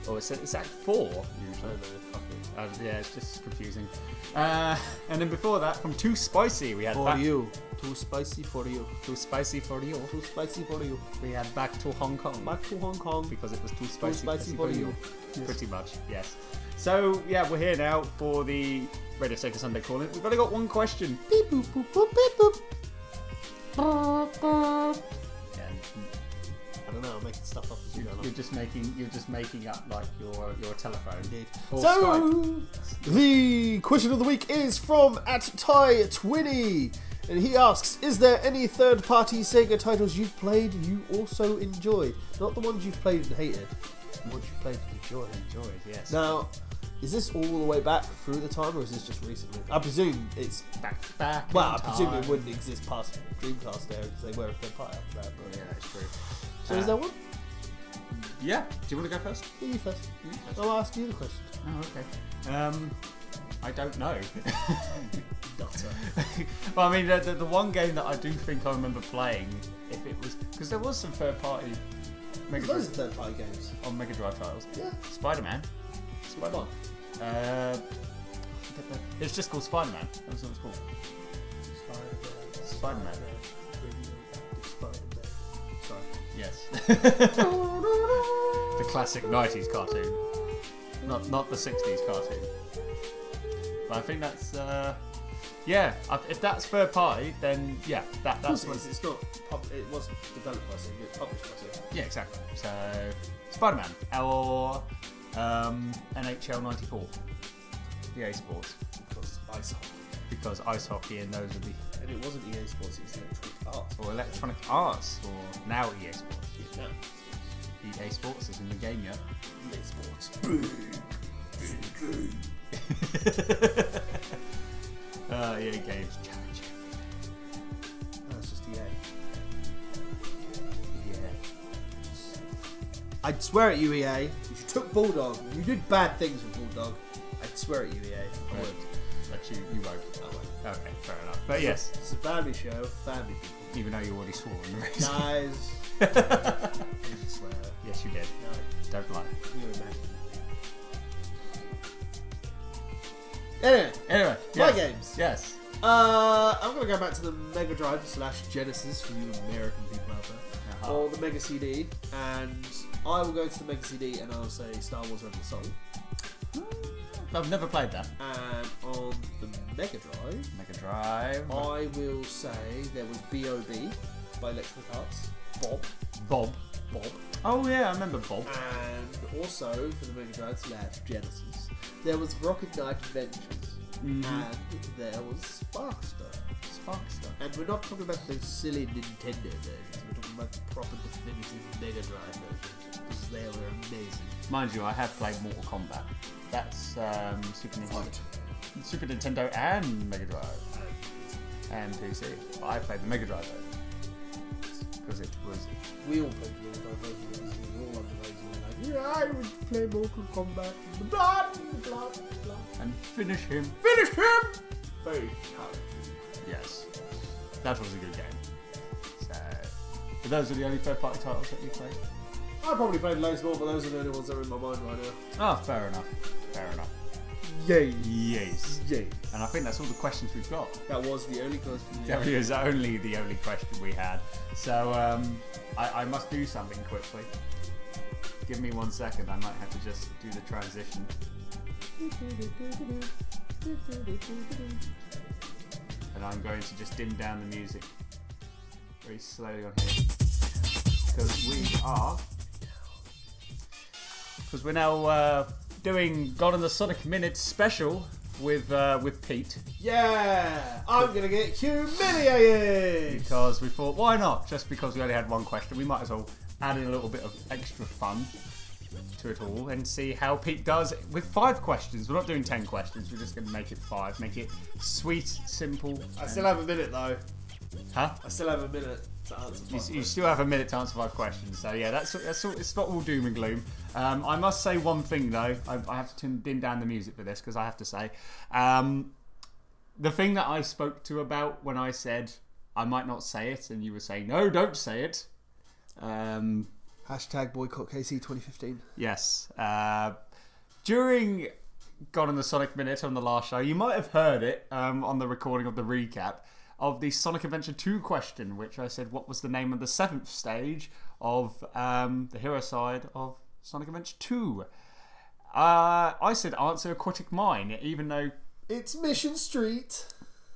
Oh, it's, it's Act 4, usually. Uh, yeah, it's just confusing. Uh, and then before that, from Too Spicy, we had For back, you. Too spicy for you. Too Spicy for you. Too spicy for you. We had Back to Hong Kong. Back to Hong Kong. Because it was too spicy, spicy for you. Yes. Pretty much, yes. So, yeah, we're here now for the Radio Sega Sunday call in. We've only got one question. Beep, boop, boop, boop, beep, boop. Boop, boop. And I don't know, I'm making stuff up as you you- go along. you're just making you're just making up like your your telephone. Indeed. Or So, Skype. the question of the week is from at Ty Twinny, and he asks: Is there any third-party Sega titles you've played you also enjoy? Not the ones you've played and hated, the ones you've played and enjoyed. Enjoyed, yes. Now, is this all the way back through the time, or is this just recently? I presume it's back back. Well, I presume it wouldn't exist past Dreamcast era because they were a third party after that. But Yeah, that's true. So is Uh, there one? Yeah. Do you want to go first? You first. You first. I'll ask you the question. Oh, okay. Um, I don't know. Well, I mean, the, the, the one game that I do think I remember playing, if it was because there was some third party Mega Drive, third-party games. on Mega Drive titles. Yeah. Spider Man. Spider Man. Uh, it's just called Spider Man. That's what it's called. Spider Man. Sorry. Yes. the classic '90s cartoon, not not the '60s cartoon. But I think that's uh, yeah. If that's third party, then yeah, that that's course it. It's not. It wasn't developed by Sega. It's published by Sega. Yeah, exactly. So Spider Man or um, NHL '94, EA Sports, Because ice hockey. because ice hockey and those would be And it wasn't EA Sports. It was Electronic Arts. or Electronic Arts or now EA Sports. Yeah. EA Sports is in the game yet. EA Sports. uh, EA Games I'd swear at you, EA. If you took Bullfrog, you did bad things with Bullfrog. I'd swear at you, EA. I would. But you you won't. I would. Okay, fair enough. But yes, It's a family show. Family people. even though you already swore in the race. Guys. I didn't swear. yes, you did. No. Don't lie. You imagine. Anyway, Anyway, my yes. games. Yes. Uh, I'm gonna go back to the Mega Drive slash Genesis for you American people out there, Uh-huh. or the Mega CD, and I will go to the Mega CD and I'll say Star Wars Rebel Assault. I've never played that. And on the Mega Drive, Mega Drive. I will say there was B.O.B. by Electronic Arts, Bob, Bob. Bob, Oh yeah, I remember Bob. and also for the Mega Drive slash Genesis, there was Rocket Knight Adventures, Mhm. and there was Sparkster. Sparkster. And we're not talking about those silly Nintendo versions. We're talking about the proper definitive Mega Drive versions were amazing. Mind you, I have played Mortal Kombat. That's um, Super Nintendo. Super Nintendo and Mega Drive and PC. But I played the Mega Drive though because it was We all played Mega Drive. We all underage and yeah, I would play Mortal Kombat. Blah blah blah. and finish him. Finish him. Fatality. Yes, that was a good game. So, but those are the only third-party titles that you played. I probably played loads more, but those are the only ones that are in my mind right now. Ah, fair enough. Fair enough. Yay. Yes. Yay. And I think that's all the questions we've got. That was the only question. we That was only the only question we had. So um, I, I must do something quickly. Give me one second. I might have to just do the transition. And I'm going to just dim down the music very slowly on here. Because we are. Because we're now uh, doing Gone in the Sonic Minute special with uh, with Pete Yeah, I'm gonna get humiliated. because we thought, why not? Just because we only had one question, we might as well add in a little bit of extra fun to it all and see how Pete does with five questions. We're not doing ten questions. We're just to make it five. Make it sweet, simple. I still have a minute though. Huh? I still have a minute to answer. You, five you still have a minute to answer five questions, so yeah, that's that's all, it's not all doom and gloom. Um, I must say one thing though. I, I have to dim- dim down the music for this because I have to say, um, the thing that I spoke to about when I said I might not say it, and you were saying no, don't say it. Um, Hashtag boycott KC 2015. Yes. Uh, during Gone in the Sonic Minute on the last show, you might have heard it um, on the recording of the recap of the Sonic Adventure 2 question, which I said, what was the name of the seventh stage of um, the hero side of Sonic Adventure 2? Uh, I said answer Aquatic Mine, even though, It's Mission Street.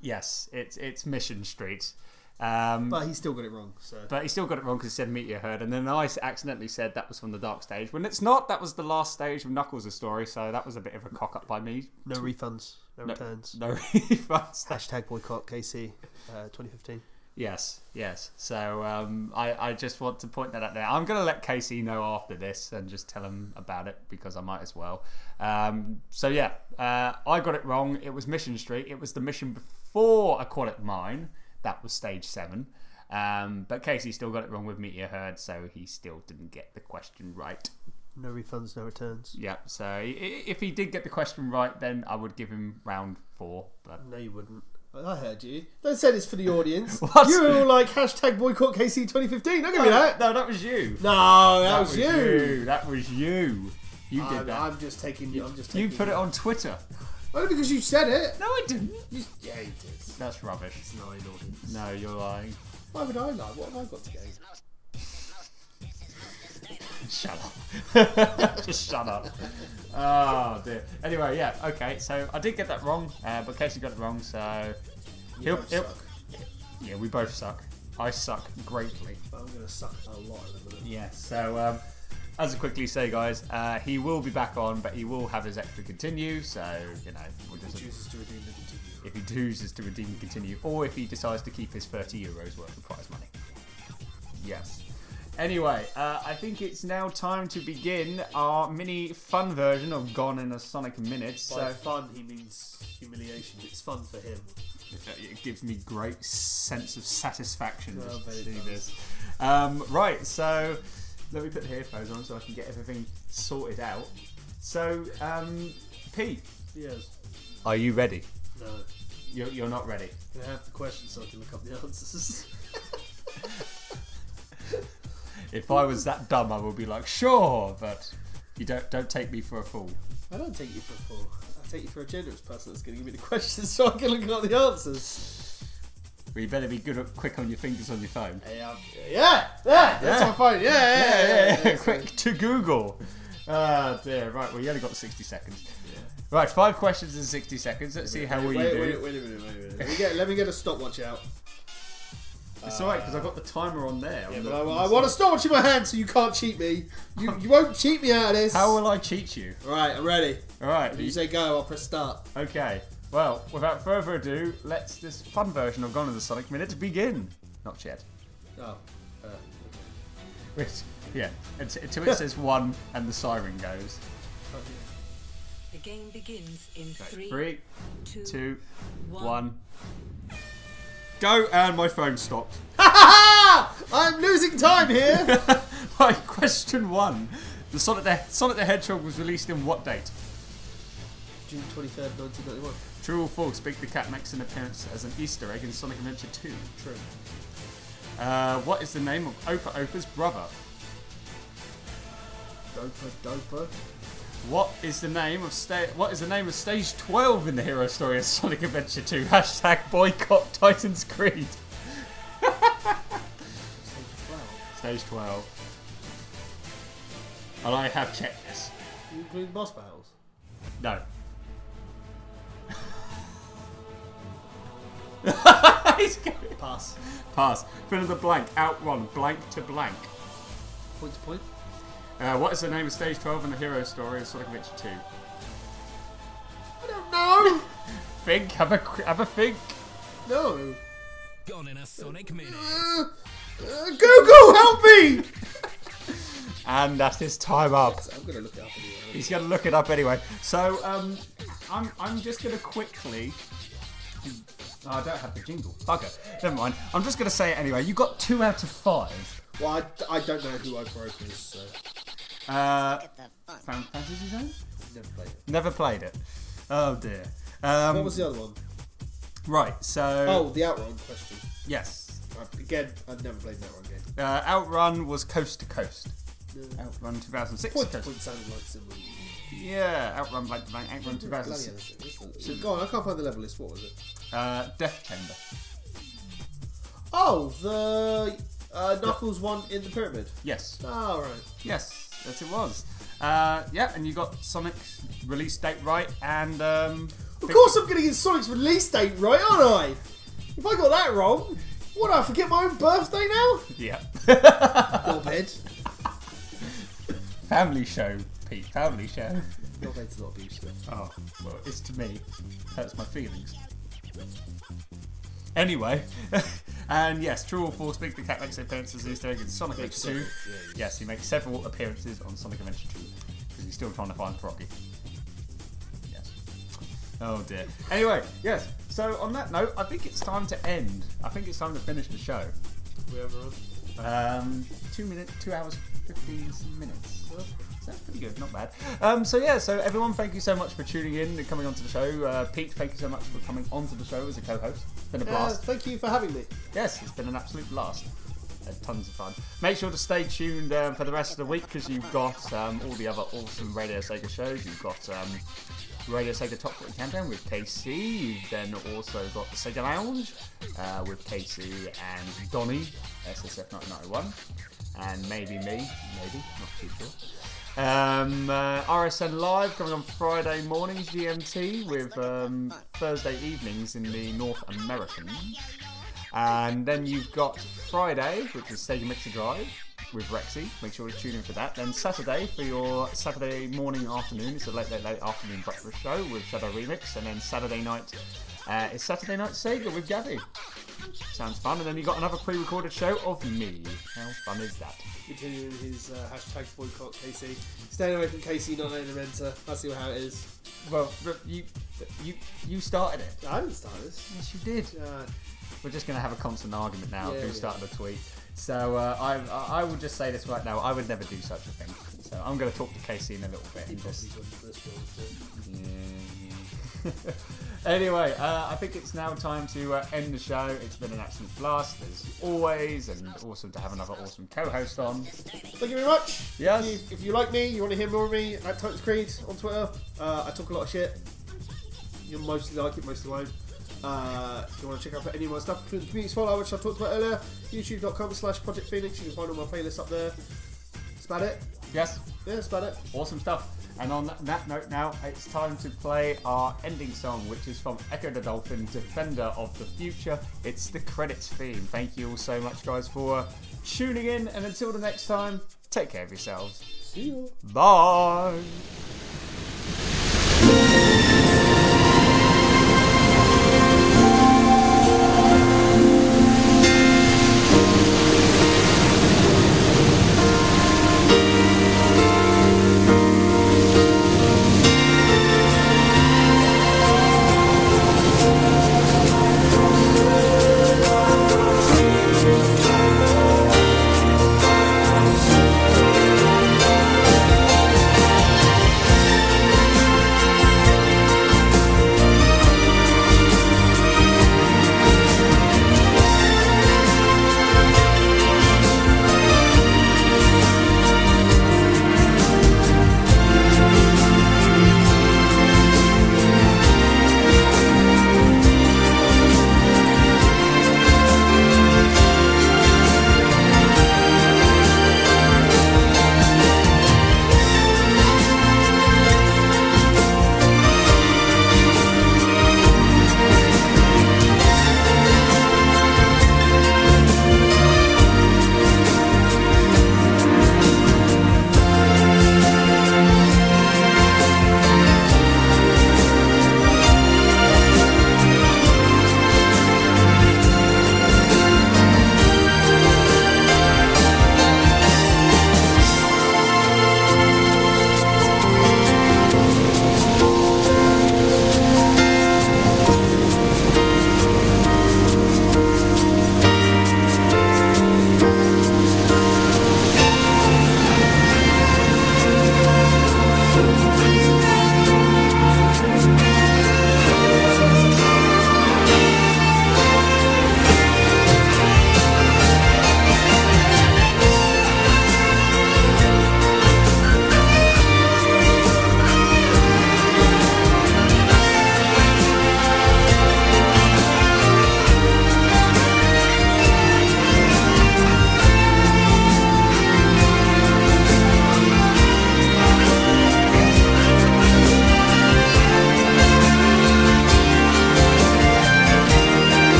yes, it's, it's Mission Street. Um, But he still got it wrong. So But he still got it wrong because he said Meteor Herd, and then I accidentally said that was from the Dark Stage when it's not. That was the last stage of Knuckles' story, so that was a bit of a cock up by me. no refunds, no, No- returns. No refunds. Hashtag boycott KC uh, 2015. Yes, yes. So um, I, I just want to point that out there. I'm going to let Casey know after this and just tell him about it because I might as well. Um, so yeah, uh, I got it wrong. It was Mission Street. It was the mission before Aquatic Mine. That was stage seven. Um, but Casey still got it wrong with Meteor Herd, so he still didn't get the question right. No refunds, no returns. Yeah, so i- i- if he did get the question right, then I would give him round four. But No, you wouldn't. I heard you. Don't say this for the audience. What? You were all like hashtag boycott KC 2015. Don't give me oh, that. No, that was you. No, that, was, you. That was you. You did I'm, that. I'm just taking. I'm just taking. you taking. put it on Twitter. Only because you said it. No, I didn't. You, yeah, you did. That's rubbish. It's nine audience. No, you're lying. Why would I lie? What have I got to gain? Shut up. Just shut up. Oh dear. Anyway, yeah. Okay, so I did get that wrong, uh, but Casey got it wrong, so he'll, both he'll- suck. yeah, we both suck. I suck greatly. But I'm gonna suck a lot in a minute. Yeah. So um, as I quickly say, guys, uh, he will be back on, but he will have his extra continue. So you know, we'll just Chooses to redeem the continue. if he chooses to redeem and continue, or if he decides to keep his 30 euros worth of prize money. Yes. Anyway, uh, I think it's now time to begin our mini fun version of Gone in a Sonic Minute. By So fun, he means humiliation. It's fun for him. it gives me great sense of satisfaction Oh, just to see does. this. Um, right, so let me put the headphones on so I can get everything sorted out. So, um, Pete, Yes. are you ready? No. You're, you're not ready. Can I have the question so I can look up the answers? If I was that dumb, I would be like, sure, but you don't don't take me for a fool. I don't take you for a fool. I take you for a generous person that's going to give me the questions so I can look up the answers. But you better be good at quick on your fingers on your phone. Yeah, yeah, yeah. That's my phone. Yeah, yeah, yeah. yeah, yeah, quick to Google. Ah dear. Right, well you only got 60 seconds. Right, five questions in 60 seconds. Let's see how well wait, you wait, do. Wait, a minute, wait a minute. Let me get, let me get a stopwatch out. It's alright because I've got the timer on there. Yeah, on but the- I, on the I want a side. stopwatch in my hand so you can't cheat me. You, you won't cheat me out of this. How will I cheat you? Right, I'm ready. Alright. If you say go, I'll press start. Okay. Well, without further ado, let's this fun version of Gone in the Sonic Minute begin. Not yet. Oh. Uh, Which, yeah, until until it says one and the siren goes. The game begins in three, Three, two, two, one. one. Go, and my phone stopped. I'm losing time here. right, question one. The Sonic the, Sonic the Hedgehog was released in what date? June 23rd, 1991. True or false? Big the Cat makes an appearance as an Easter egg in Sonic Adventure 2. True. Uh, what is the name of Opa Opa's brother? Doper, doper. What is the name of sta- What is the name of Stage 12 in the hero story of Sonic Adventure 2? Hashtag boycott Titans Creed. Stage 12. Stage twelve. And I have checked this. You include boss battles? No. He's going- Pass. Pass. Fill in the blank. Outrun. Blank to blank. Point to point. Uh, what is the name of Stage 12 in the hero story of Sonic Adventure 2? I don't know! Think, have a have a think. No. Gone in a Sonic minute. Uh, uh, Google, help me! And that is time up. I'm gonna look it up anyway. He's going to look it up anyway. So, um, I'm, I'm just going to quickly. Oh, I don't have the jingle. Bugger. Never mind. I'm just going to say it anyway. You got two out of five. Well, I, I don't know who Opa Opa is, so Uh, Final Fantasy Zone? never played it. Never played it. Oh dear. Um, what was the other one? Right. So. Oh, the Outrun question. Yes. Uh, again, I've never played that one game. Uh, Outrun was coast to coast. No. Outrun 2006. Point to coast- point sounded like similar. Yeah, Outrun like blank. Outrun Bloody 2006. hell, it's- Go on, I can't find the level list. What was it? Uh, Death Chamber. Oh, the uh, Knuckles one in the pyramid. Yes. Oh, right. Yes, yes it was. Uh, yeah, and you got Sonic's release date right, and um, Of course, I'm going to get Sonic's release date right, aren't I? If I got that wrong, what? I forget my own birthday now? yeah. Knobhead. Family show, Pete. Family show. Knobhead's not abusive. Oh, well, it's to me. Hurts my feelings. Anyway, and yes, true or false, Big the Cat makes appearances in Easter egg in Sonic Makes X2. several, yeah, yeah. Yes, he makes several appearances on Sonic Adventure 2 because he's still trying to find Froggy. Yes. Oh dear. Anyway, yes. So on that note, I think it's time to end. I think it's time to finish the show. We on? Um, two minutes, two hours, fifteen minutes. That's pretty good, not bad. Um, so yeah, so everyone, thank you so much for tuning in and coming onto the show. Uh, Pete, thank you so much for coming onto the show as a co-host. It's been a Uh, blast. thank you for having me. Yes, it's been an absolute blast. Had tons of fun. Make sure to stay tuned um, for the rest of the week because you've got um, all the other awesome Radio Sega shows. You've got um, Radio Sega Top 40 Countdown with KC. You've then also got the Sega Lounge uh, with KC and Donny, SSF 1991, and maybe me, maybe, not too sure. Um, uh, RSN Live coming on Friday mornings GMT with um, Thursday evenings in the North Americans. And then you've got Friday, which is Sega Mixer Drive with Rexy. Make sure to tune in for that. Then Saturday for your Saturday morning afternoon. It's a late, late, late afternoon breakfast show with Shadow Remix. And then Saturday night uh, is Saturday Night Sega with Gabby. Sounds fun. And then you've got another pre-recorded show of me. How fun is that? Continuing his uh, hashtag boycott KC. Staying away from KC, not letting him enter. I'll see how it is. Well, you, you, you started it. I didn't start this. Yes, you did. Uh, We're just going to have a constant argument now Yeah, who yeah. started the tweet. So uh, I, I I will just say this right now. I would never do such a thing. So I'm going to talk to Casey in a little bit. And just, Yeah. anyway, uh, I think it's now time to uh, end the show. It's been an absolute blast as always, and awesome to have another awesome co-host on. Thank you very much. Yes. If you, if you like me, you want to hear more of me, at Titans Creed on Twitter. Uh, I talk a lot of shit. You'll mostly like it, mostly won't. Uh, if you want to check out any of my stuff, including the Community Spotlight, which I talked about earlier, youtube.com slash Project Phoenix. You can find all my playlists up there. That's about it. Yes. Yeah, that's about it. Awesome stuff. And on that note now, it's time to play our ending song, which is from Ecco the Dolphin, Defender of the Future. It's the credits theme. Thank you all so much, guys, for tuning in. And until the next time, take care of yourselves. See you. Bye.